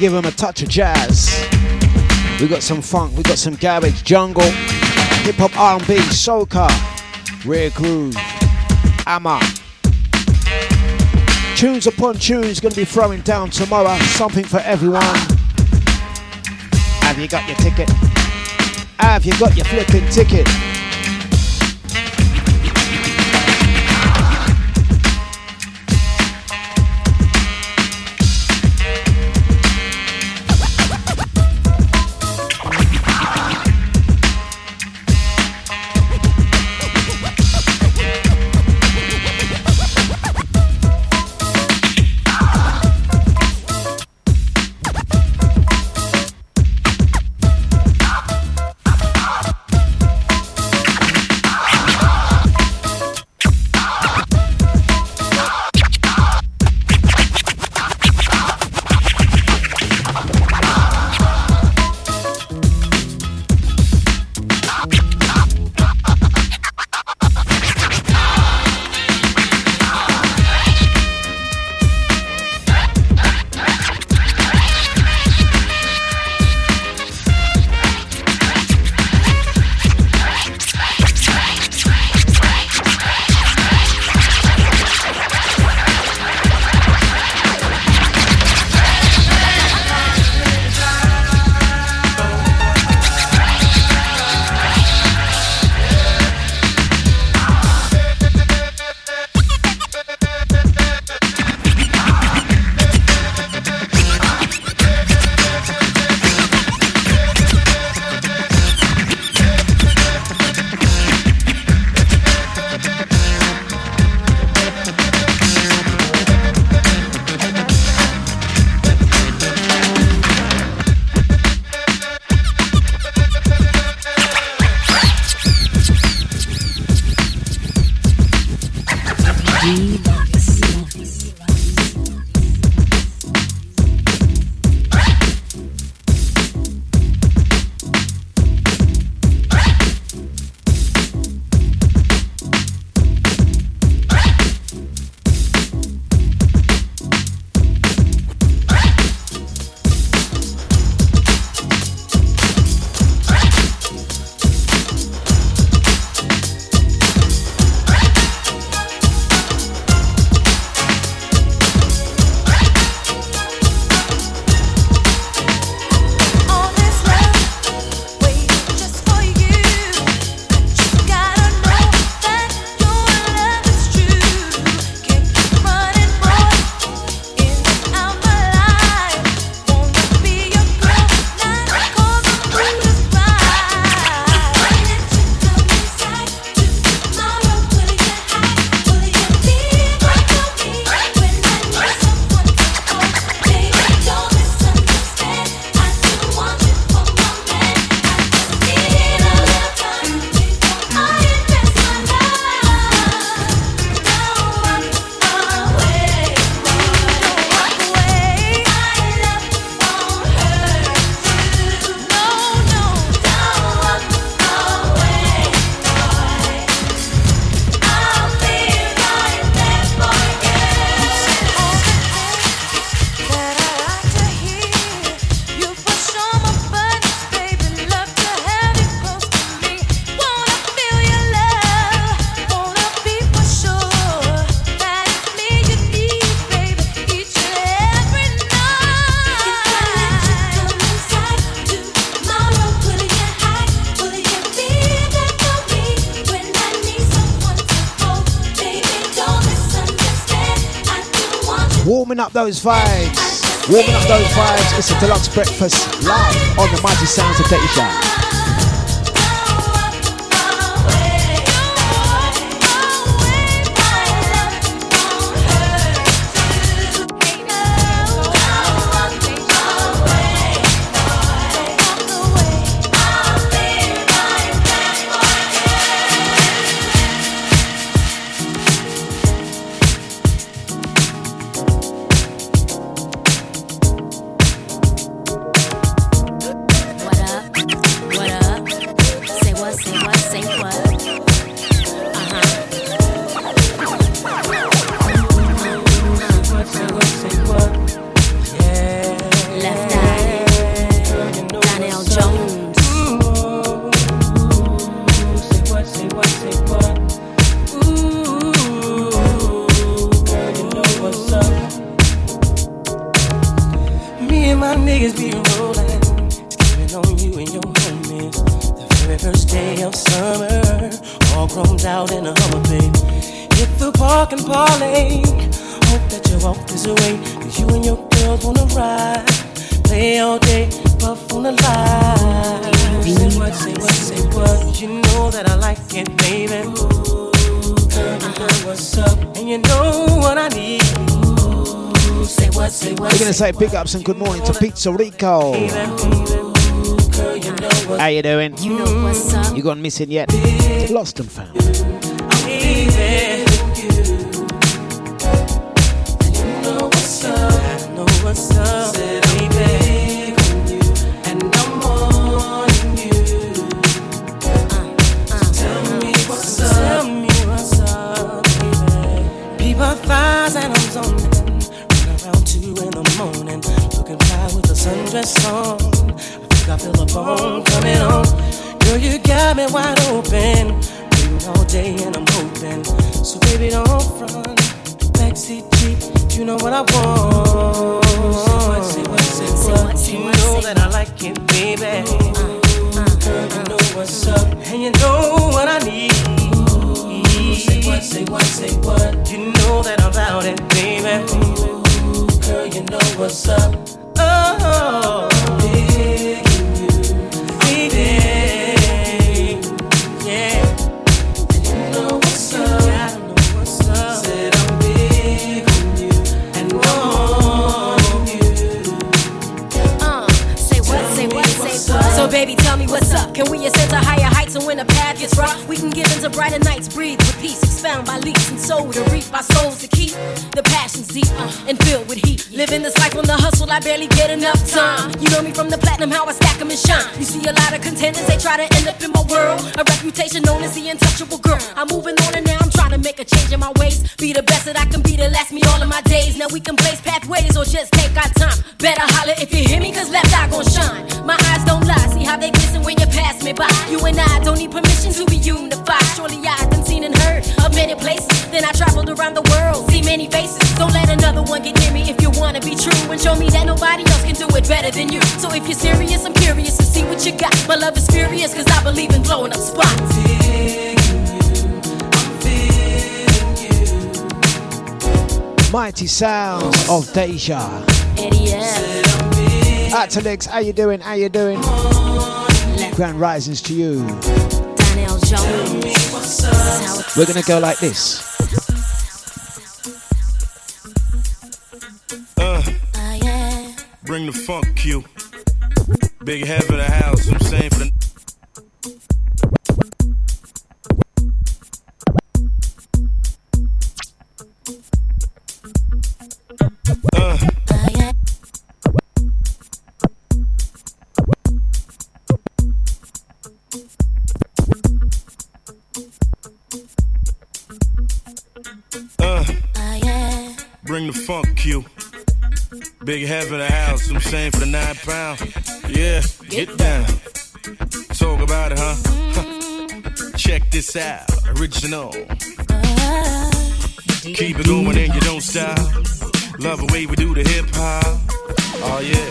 Give them a touch of jazz. We got some funk, we got some garbage, jungle, hip hop, R&B, soca, rare groove, Amma. Tunes upon tunes gonna be throwing down tomorrow. Something for everyone. Have you got your ticket? Have you got your flipping ticket? those vibes. Warming up those vibes. It's a Dlux breakfast live on the mighty sounds of Dirty And good morning to Pizza Rico. How you doing? You, know you gone missing yet? Lost and found. sounds of Deja. Atalix, how you doing? How you doing? Grand risings to you. We're gonna go like this. Uh, bring the funk, Q. Big head of the house. I'm saying for the you have in the house. I'm saying for the nine pound. Yeah, get down. Talk about it, huh? Check this out. Original. Keep it going and you don't stop. Love the way we do the hip hop. Oh, yeah.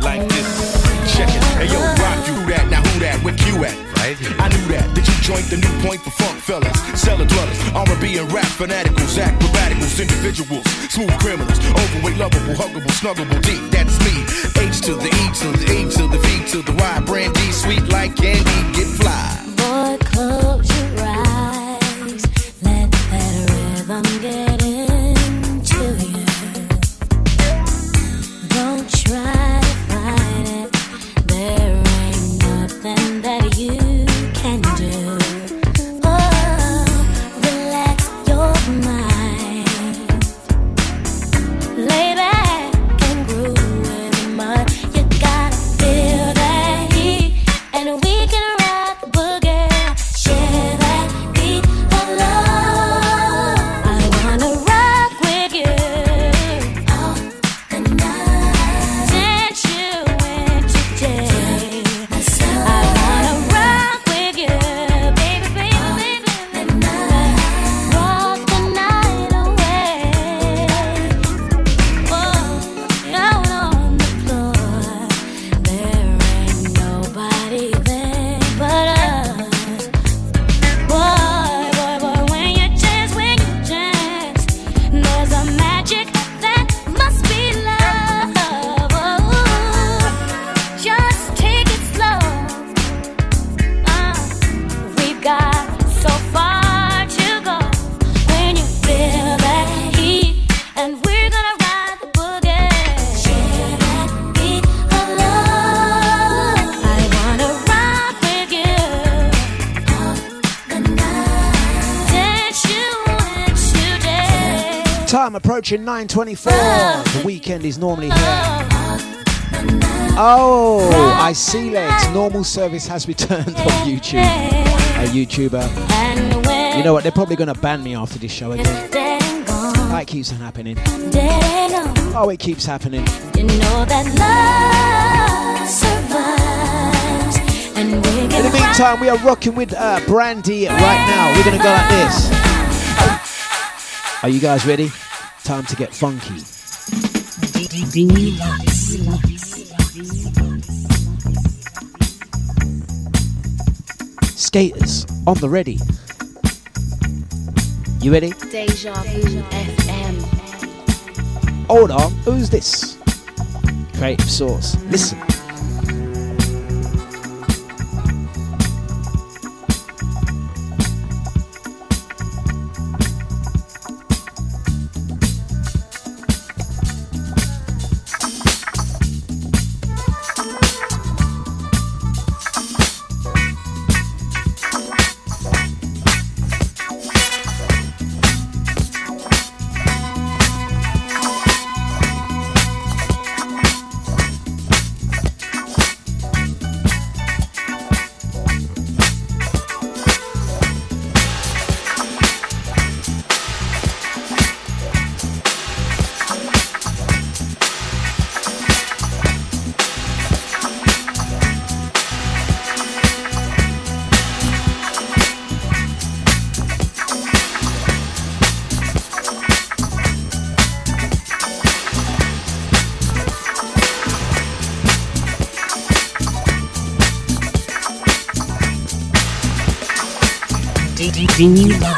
Like this. Check it. Hey, yo, rock, you that. Now who that? Where you at? right here. I knew that. Did you joint the new point for funk fellas? Cellar dwellers, R&B and rap fanaticals, acrobaticals, individuals, smooth criminals, overweight, lovable, huggable, snuggable, deep. That's me. H to the E to the E to the V to the Y. Brandy, sweet like candy, get fly. Boy, close your eyes. Let that rhythm get. reaching 924. The weekend is normally here. Oh, I see legs. Normal service has returned on YouTube. A YouTuber. You know what? They're probably going to ban me after this show again. That keeps on happening. Oh, it keeps happening. You know that In the meantime, we are rocking with uh, Brandy right now. We're going to go like this. Are you guys ready? Time to get funky. Skaters on the ready. You ready? Deja Vu FM. Hold on, who's this? Creative Source. Listen. 右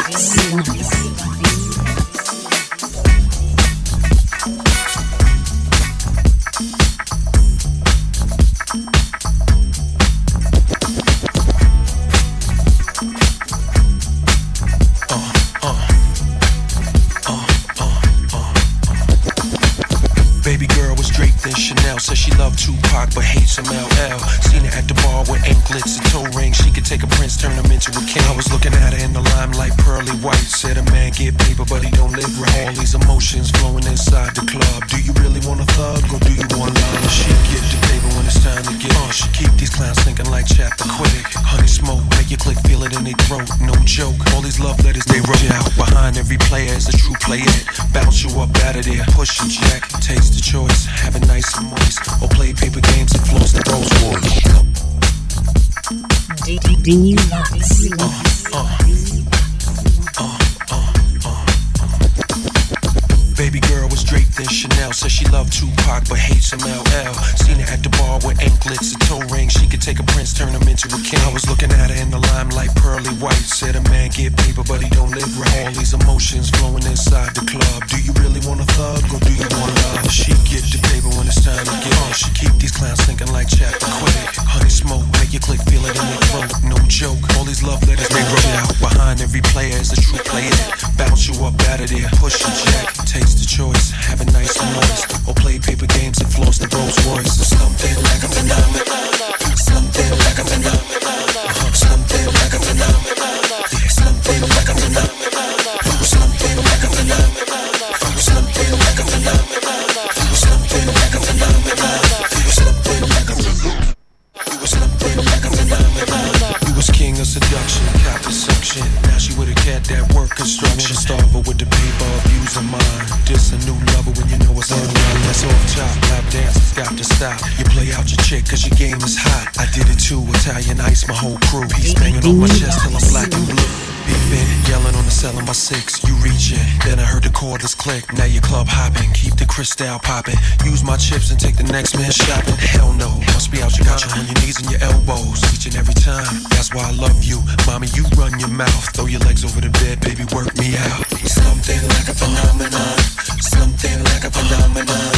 Italian ice, my whole crew. He's banging on my chest till I'm black and blue. Beeping, yelling on the cell in my six. You reaching, then I heard the cordless click. Now you club hopping, keep the crystal popping. Use my chips and take the next man shopping. Hell no, must be out you got you on your knees and your elbows each and every time. That's why I love you, mommy. You run your mouth, throw your legs over the bed, baby. Work me out. Something like a phenomenon. Something like a phenomenon.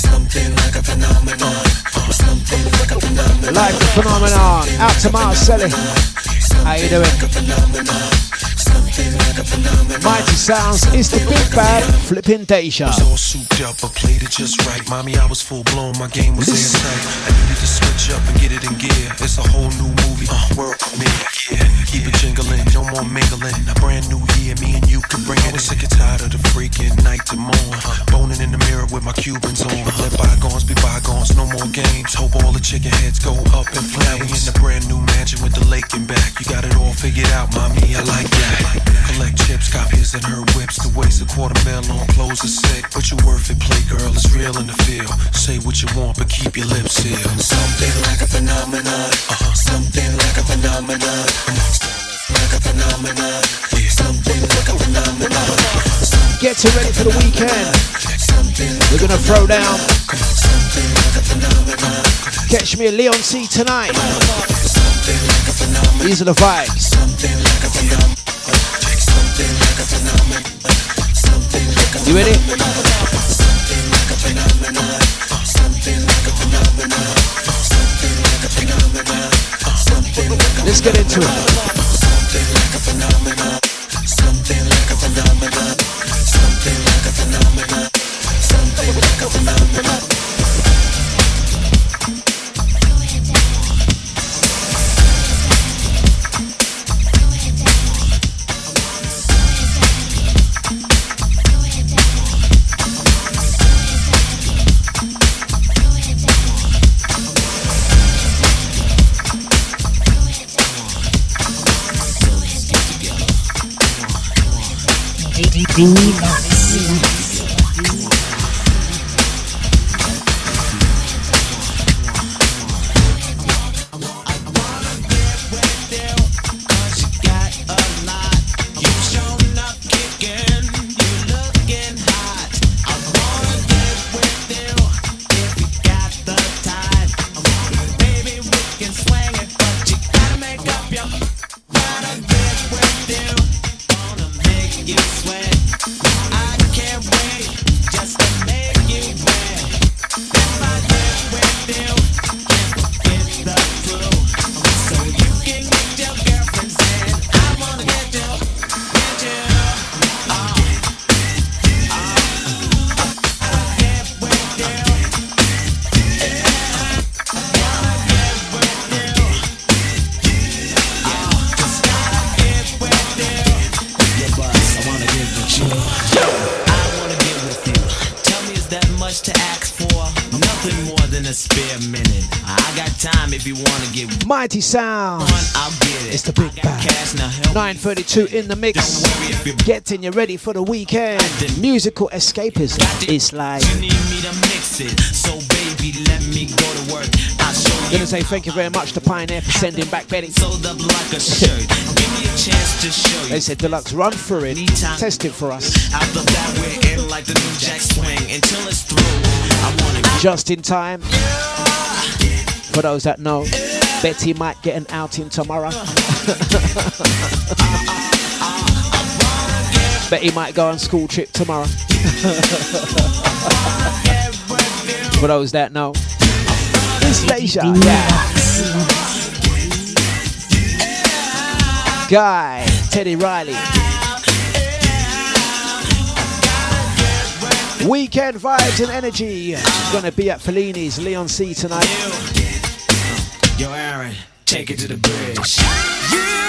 Something like a phenomenon. Something like a phenomenon. Like the phenomenon. Out to Marcelli. How you doing? Mighty Sounds is the big bad flipping Deja. was all souped up, but played it just right. Mommy, I was full blown, my game was airtight. I needed to switch up and get it in gear. It's a whole new movie, uh, world premiere. Yeah, keep it jingling, no more mingling. A brand new year, me and you it. I was sick and tired of the freaking night to morn. Boning in the mirror with my Cubans on. Let bygones be bygones, no more games. Hope all the chicken heads go up in flames. We in a brand new mansion with the lake in back. You got it all figured out, mommy. I like that. Collect chips, cop his and her whips. To waste a quarter mil on clothes is sick. But you're worth it, play girl. It's real in the field. Say what you want, but keep your lips sealed. Something like a phenomenon. Uh-huh. Something like a phenomenon. Like a phenomenon. Something like a phenomenon. Ready for the weekend. We're gonna throw down. Catch me at Leigh-on-Sea tonight. These are the vibes. You ready? Let's get into it. Something like a phenomenon. Something like a phenomenon. Much the big bag. 9.32 in the mix. Getting you ready for the weekend. Musical escapism is like. So baby, let me go to work. I'm gonna say thank you very much to Pioneer for sending back Benny. they said Dlux run for it. Test it for us. Just in time. For those that know. Betty might get an outing tomorrow. Betty might go on school trip tomorrow. For those that know, it's Deja. Yeah. Guy, Teddy Riley. Weekend vibes and energy. Gonna be at Fellini's Leigh-on-Sea tonight. Yo, Aaron, take it to the bridge. Yeah!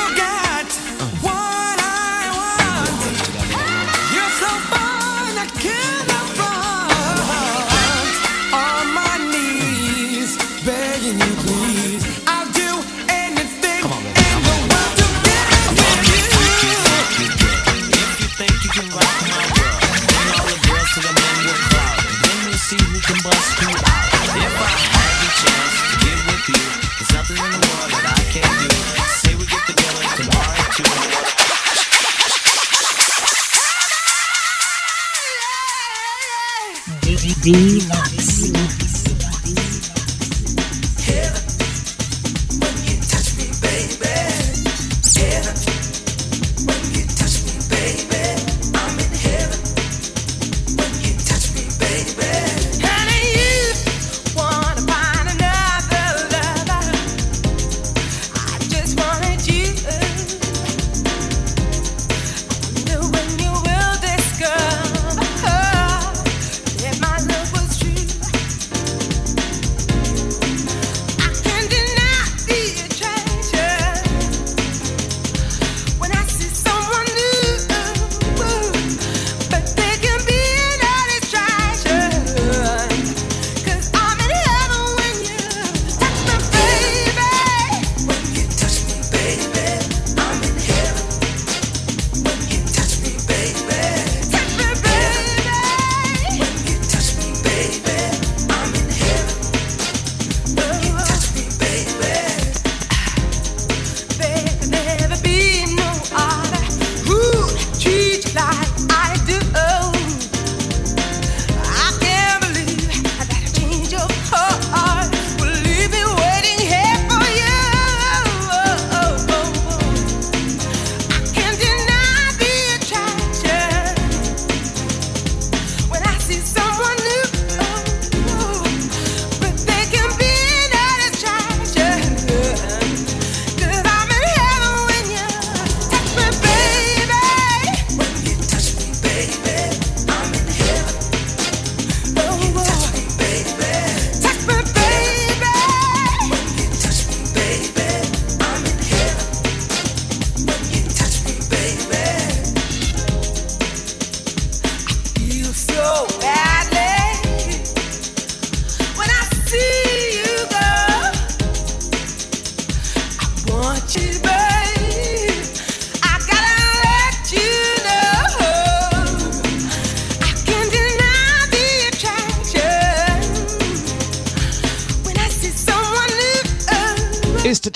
Divine.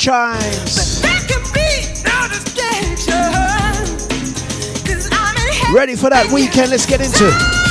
chimes. Ready for that weekend? Let's get into it.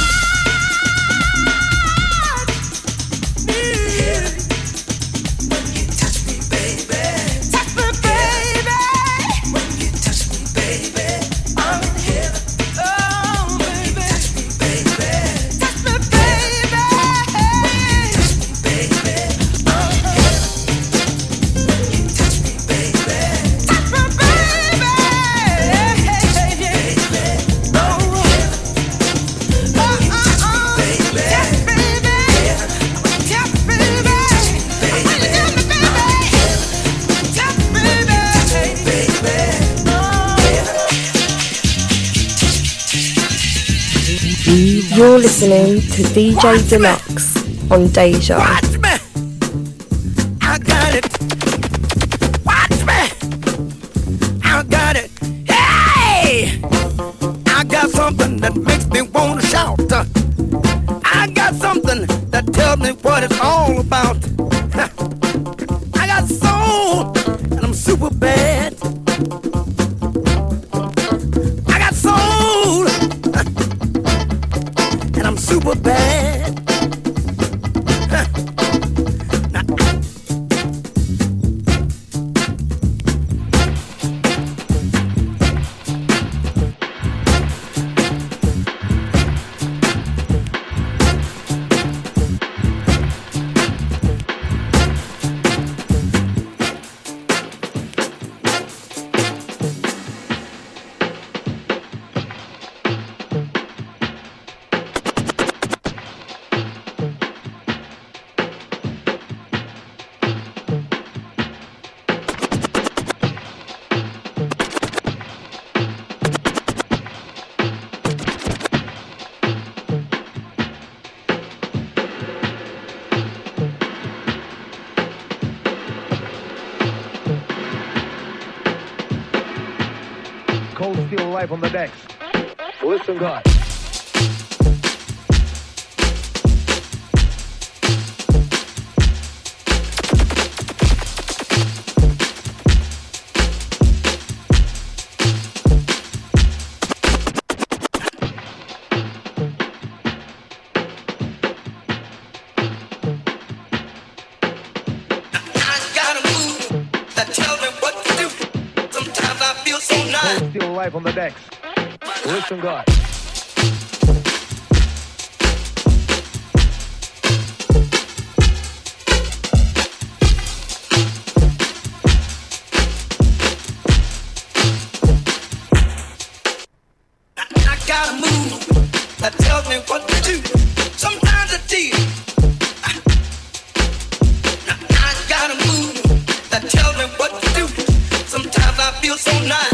listening to DJ Dlux on Deja. What? I gotta move that tells me what to do. Sometimes I gotta move that tells me what to do. Sometimes I feel so nice.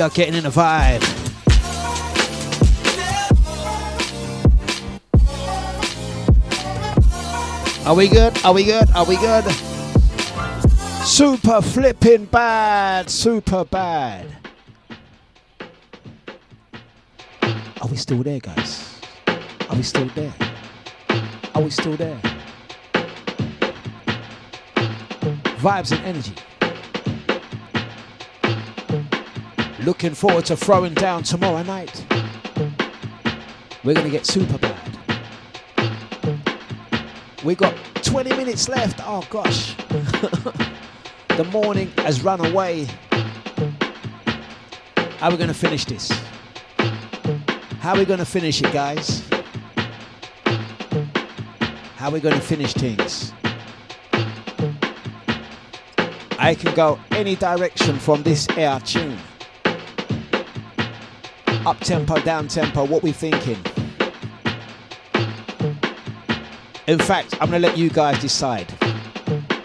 Are getting in the vibe. Are we good? Are we good? Are we good? Super flipping bad. Super bad. Are we still there, guys? Are we still there? Are we still there? Vibes and energy. Looking forward to throwing down tomorrow night. We're going to get super bad. We got 20 minutes left. Oh gosh. the morning has run away. How are we going to finish this? How are we going to finish it, guys? How are we going to finish things? I can go any direction from this air tune. Up tempo, down tempo, what we thinking? In fact, I'm gonna let you guys decide.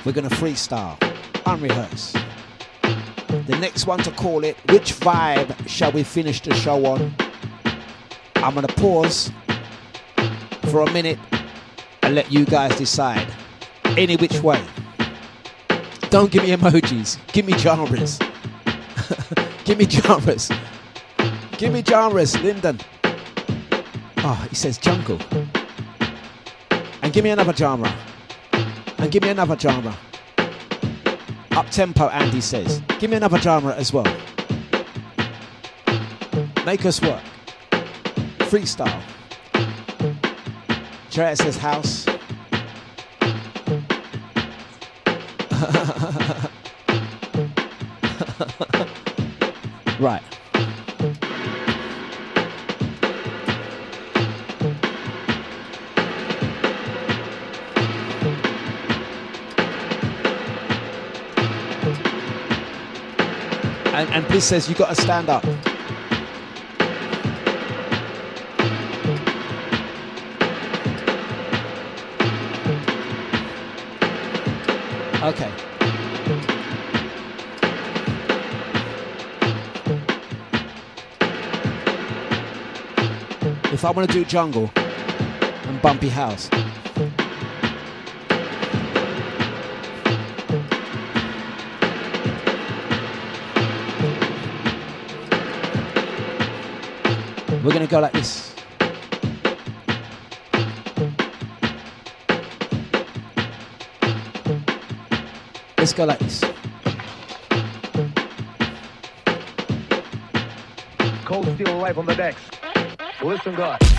We're gonna freestyle, unrehearsed. The next one to call it, which vibe shall we finish the show on? I'm gonna pause for a minute and let you guys decide. Any which way. Don't give me emojis, give me genres. give me genres. Give me genres, Linden. Oh, ah, he says jungle. And give me another genre. And give me another genre. Up tempo, Andy says. Give me another genre as well. Make us work. Freestyle. Jarrett says house. right. And, and says, you've got to stand up. Okay. If I want to do jungle and bumpy house, We're going to go like this. Let's go like this. Cold Steel life on the decks. Listen, God.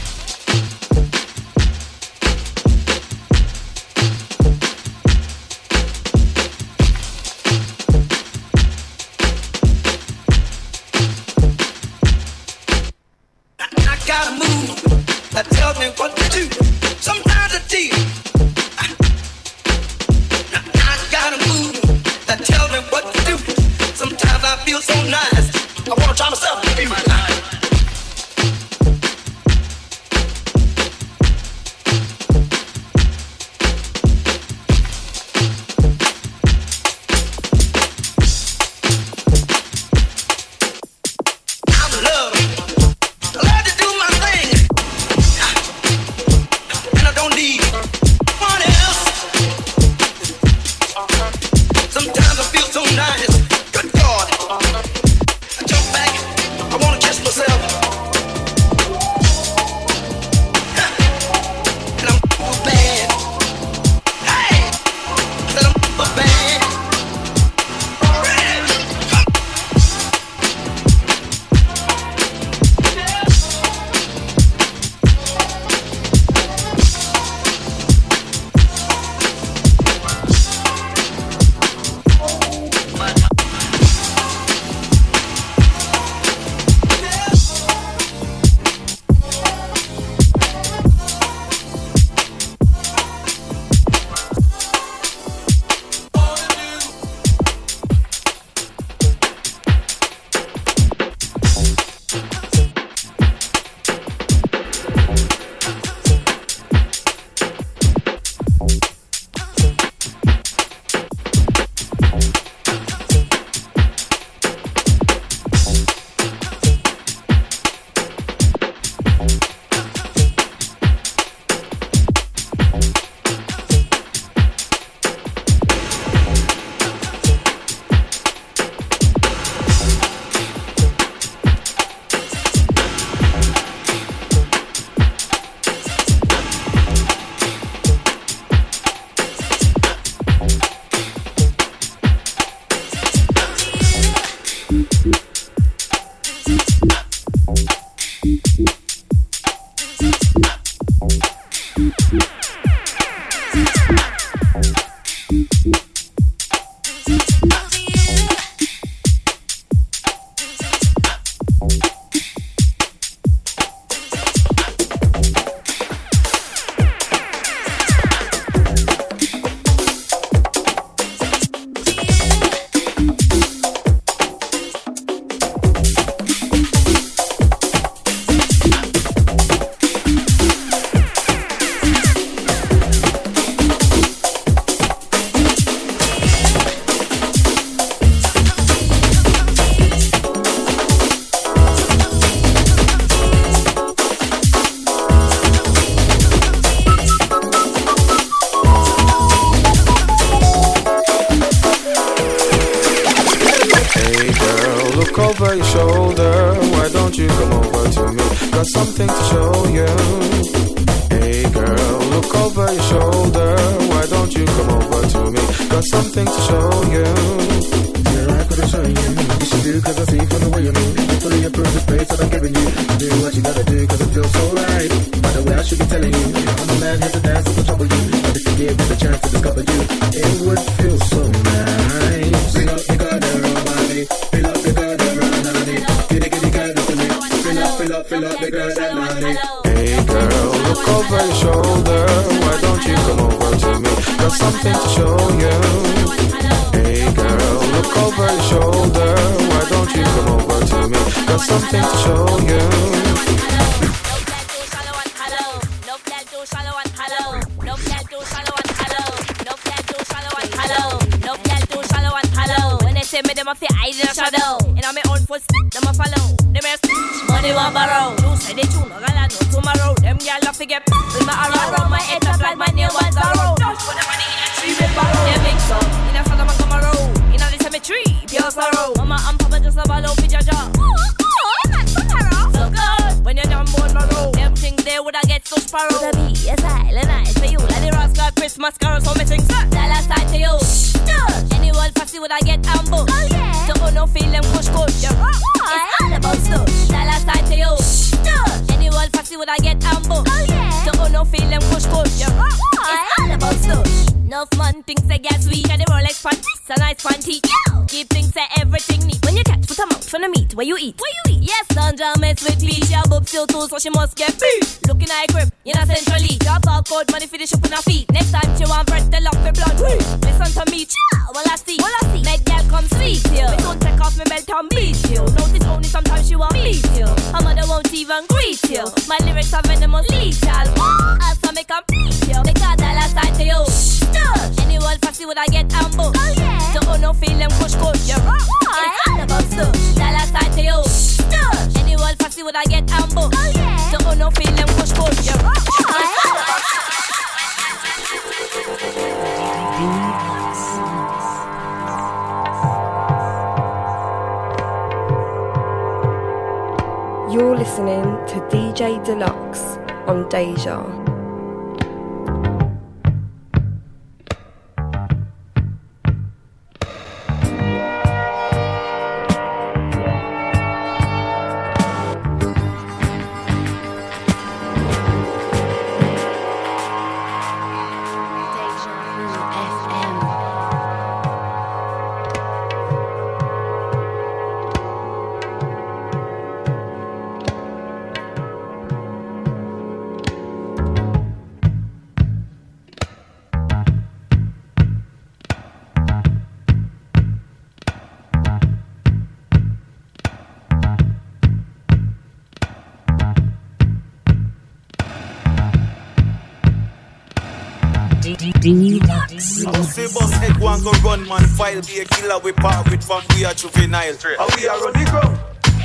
Go run man file be a killer we part with from we are juvenile. How we are on the ground.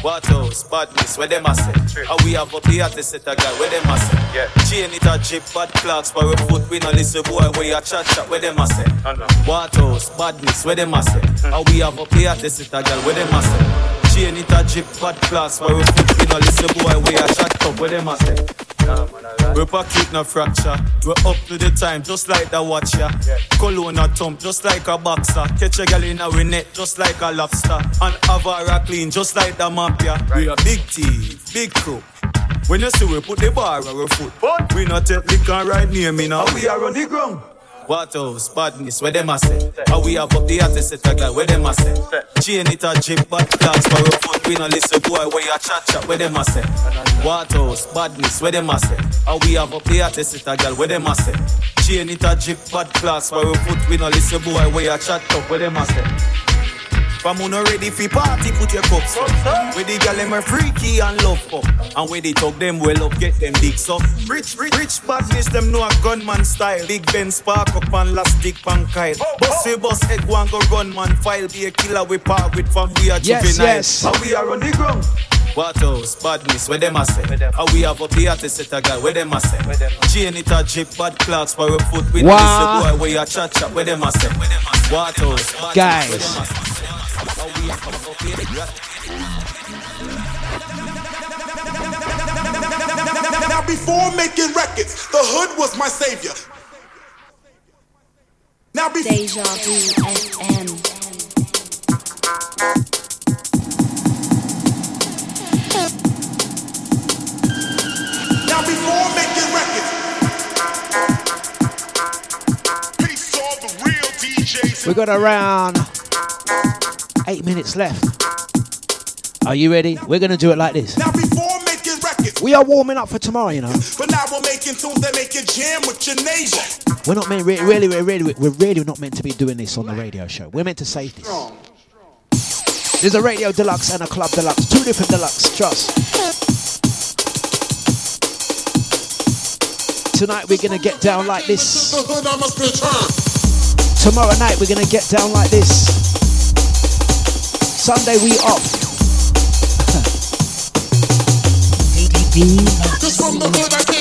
What else? Badness, where them a say? How we have up here to set a guy, where them a say? Yeah. Chain it a jip, bad clocks, for a foot, we no listen boy, where you chat chat, where them a say? What else? Badness, where them a say? How we have up here to set a guy, where them a say? Chain it a jip, bad clocks, for a foot, we no listen boy, where you chat up, where them a say? We pocket no fracture. We're up to the time, just like the watcher. Cologne a thump, just like a boxer. Catch a gal in a net, just like a lobster. And Avara clean, just like the mafia. We a big thief, big crook. When you see we put the bar on our foot, we not take liquor right near me now. We are on the ground. What else? Badness, where them a say? How we have up the artist set a guy, where them a say? Chain it a jip, bad class for a foot. We no listen boy, where you chat chat, where them a say? What else? Badness, where them a say? How we have up the artist set a guy, where them a say? Chain it a jip, bad class for a foot. We no listen boy, where you chat up, where them a say? From who no ready fi party, put your cups up. Where the gal them are freaky and love up. And where they talk them well up, get them dicks up. Rich, rich, rich badness, them know a gunman style. Big Ben spark up and last dick pan Kyle. Boss we boss head one go run man file. Be a killer we part with from we are Yes, juvenile. yes. And we are on the ground. What else? Badness, where them a say? How we have up here to set a guy, where them a say? Chain it a jip, bad clocks for a foot. We Wow. wow. boy, where you chat chat, where them a say? What else? Badness, Guys. Now, before making records, the hood was my savior. Now, be- Deja Vu FM. Before making records, we got around eight minutes left. Are you ready? We're to do it like this. Now before making records, We are warming up for tomorrow, you know. but now we're making tunes that make you jam with your neighbor. We're not meant, really, really, we're really, we're really not meant to be doing this on the radio show. We're meant to save this. There's a radio Dlux and a club Dlux, two different Dlux. Trust. Tonight we're gonna get down like this. The hood I must return. Tomorrow night we're gonna get down like this. Sunday we off. Cause from the hood I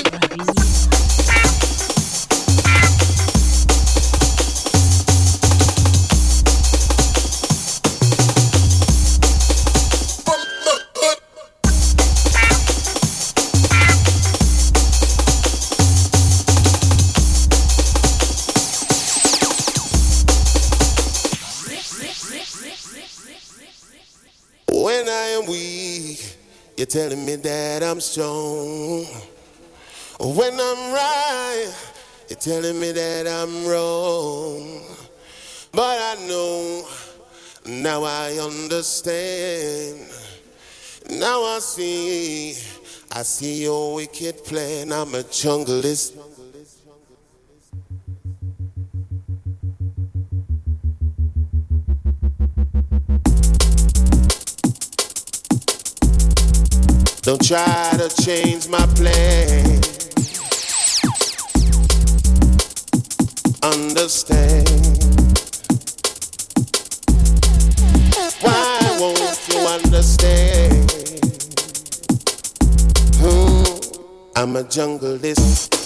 I am weak, you're telling me that I'm strong. When I'm right, you're telling me that I'm wrong. But I know, now I understand. Now I see, I see your wicked plan. I'm a junglist. Don't try to change my plan. Understand. Why won't you understand? Hmm, I'm a junglist.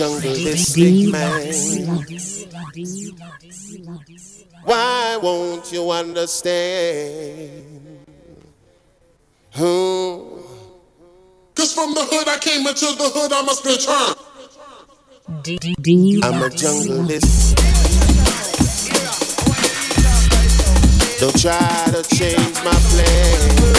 I'm a jungleistic man. Why won't you understand? Hmm. Cause from the hood I came into the hood I must return. I'm a junglist. Don't try to change my plan.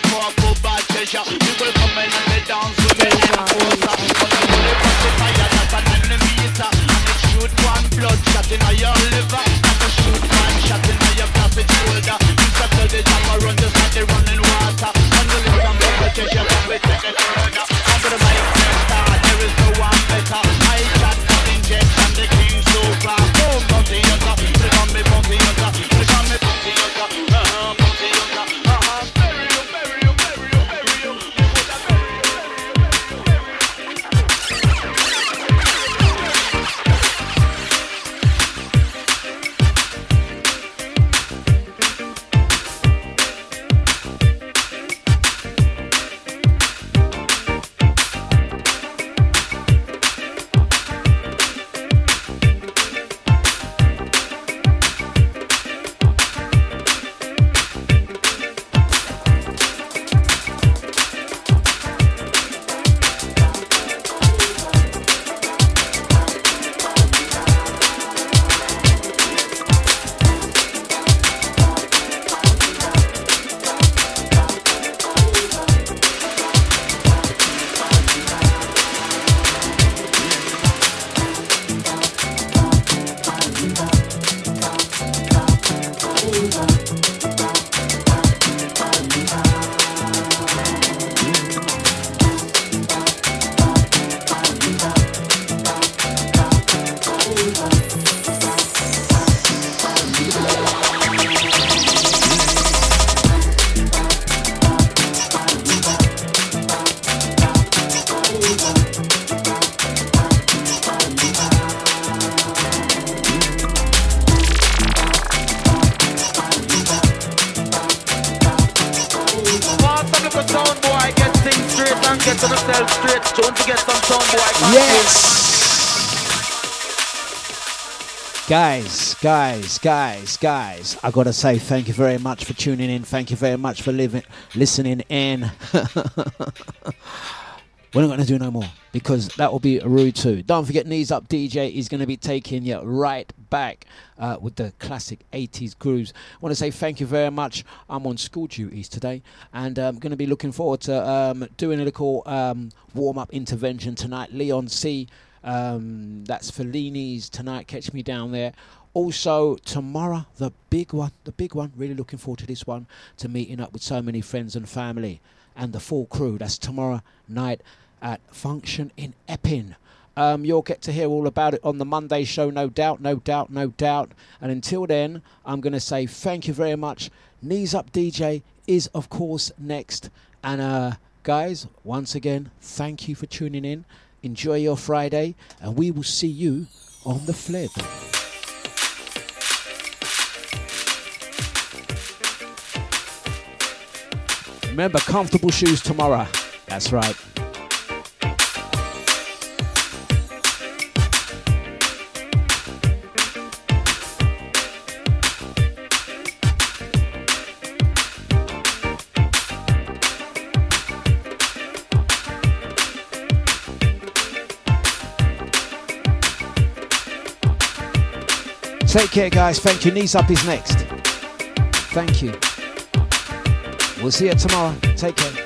running water. On the and blood pressure, you can be Guys, guys, guys, I gotta say thank you very much for tuning in. Thank you very much for living, listening in. We're not to do no more because that will be rude too. Don't forget, Knees Up DJ is to be taking you right back uh, with the classic 80s grooves. I want to say thank you very much. I'm on school duties today and I'm going to be looking forward to um, doing a little um, warm up intervention tonight. Leigh-on-Sea. Um, that's Fellini's tonight. Catch me down there. Also, tomorrow, the big one, the big one. Really looking forward to this one, to meeting up with so many friends and family and the full crew. That's tomorrow night at Function in Epping. Um, you'll get to hear all about it on the Monday show, no doubt, no doubt, no doubt. And until then, I'm going to say thank you very much. Knees Up DJ is, of course, next. And uh, guys, once again, thank you for tuning in. Enjoy your Friday, and we will see you on the flip. Remember, comfortable shoes tomorrow. That's right. Take care, guys. Thank you. Knees up is next. Thank you. We'll see you tomorrow. Take care.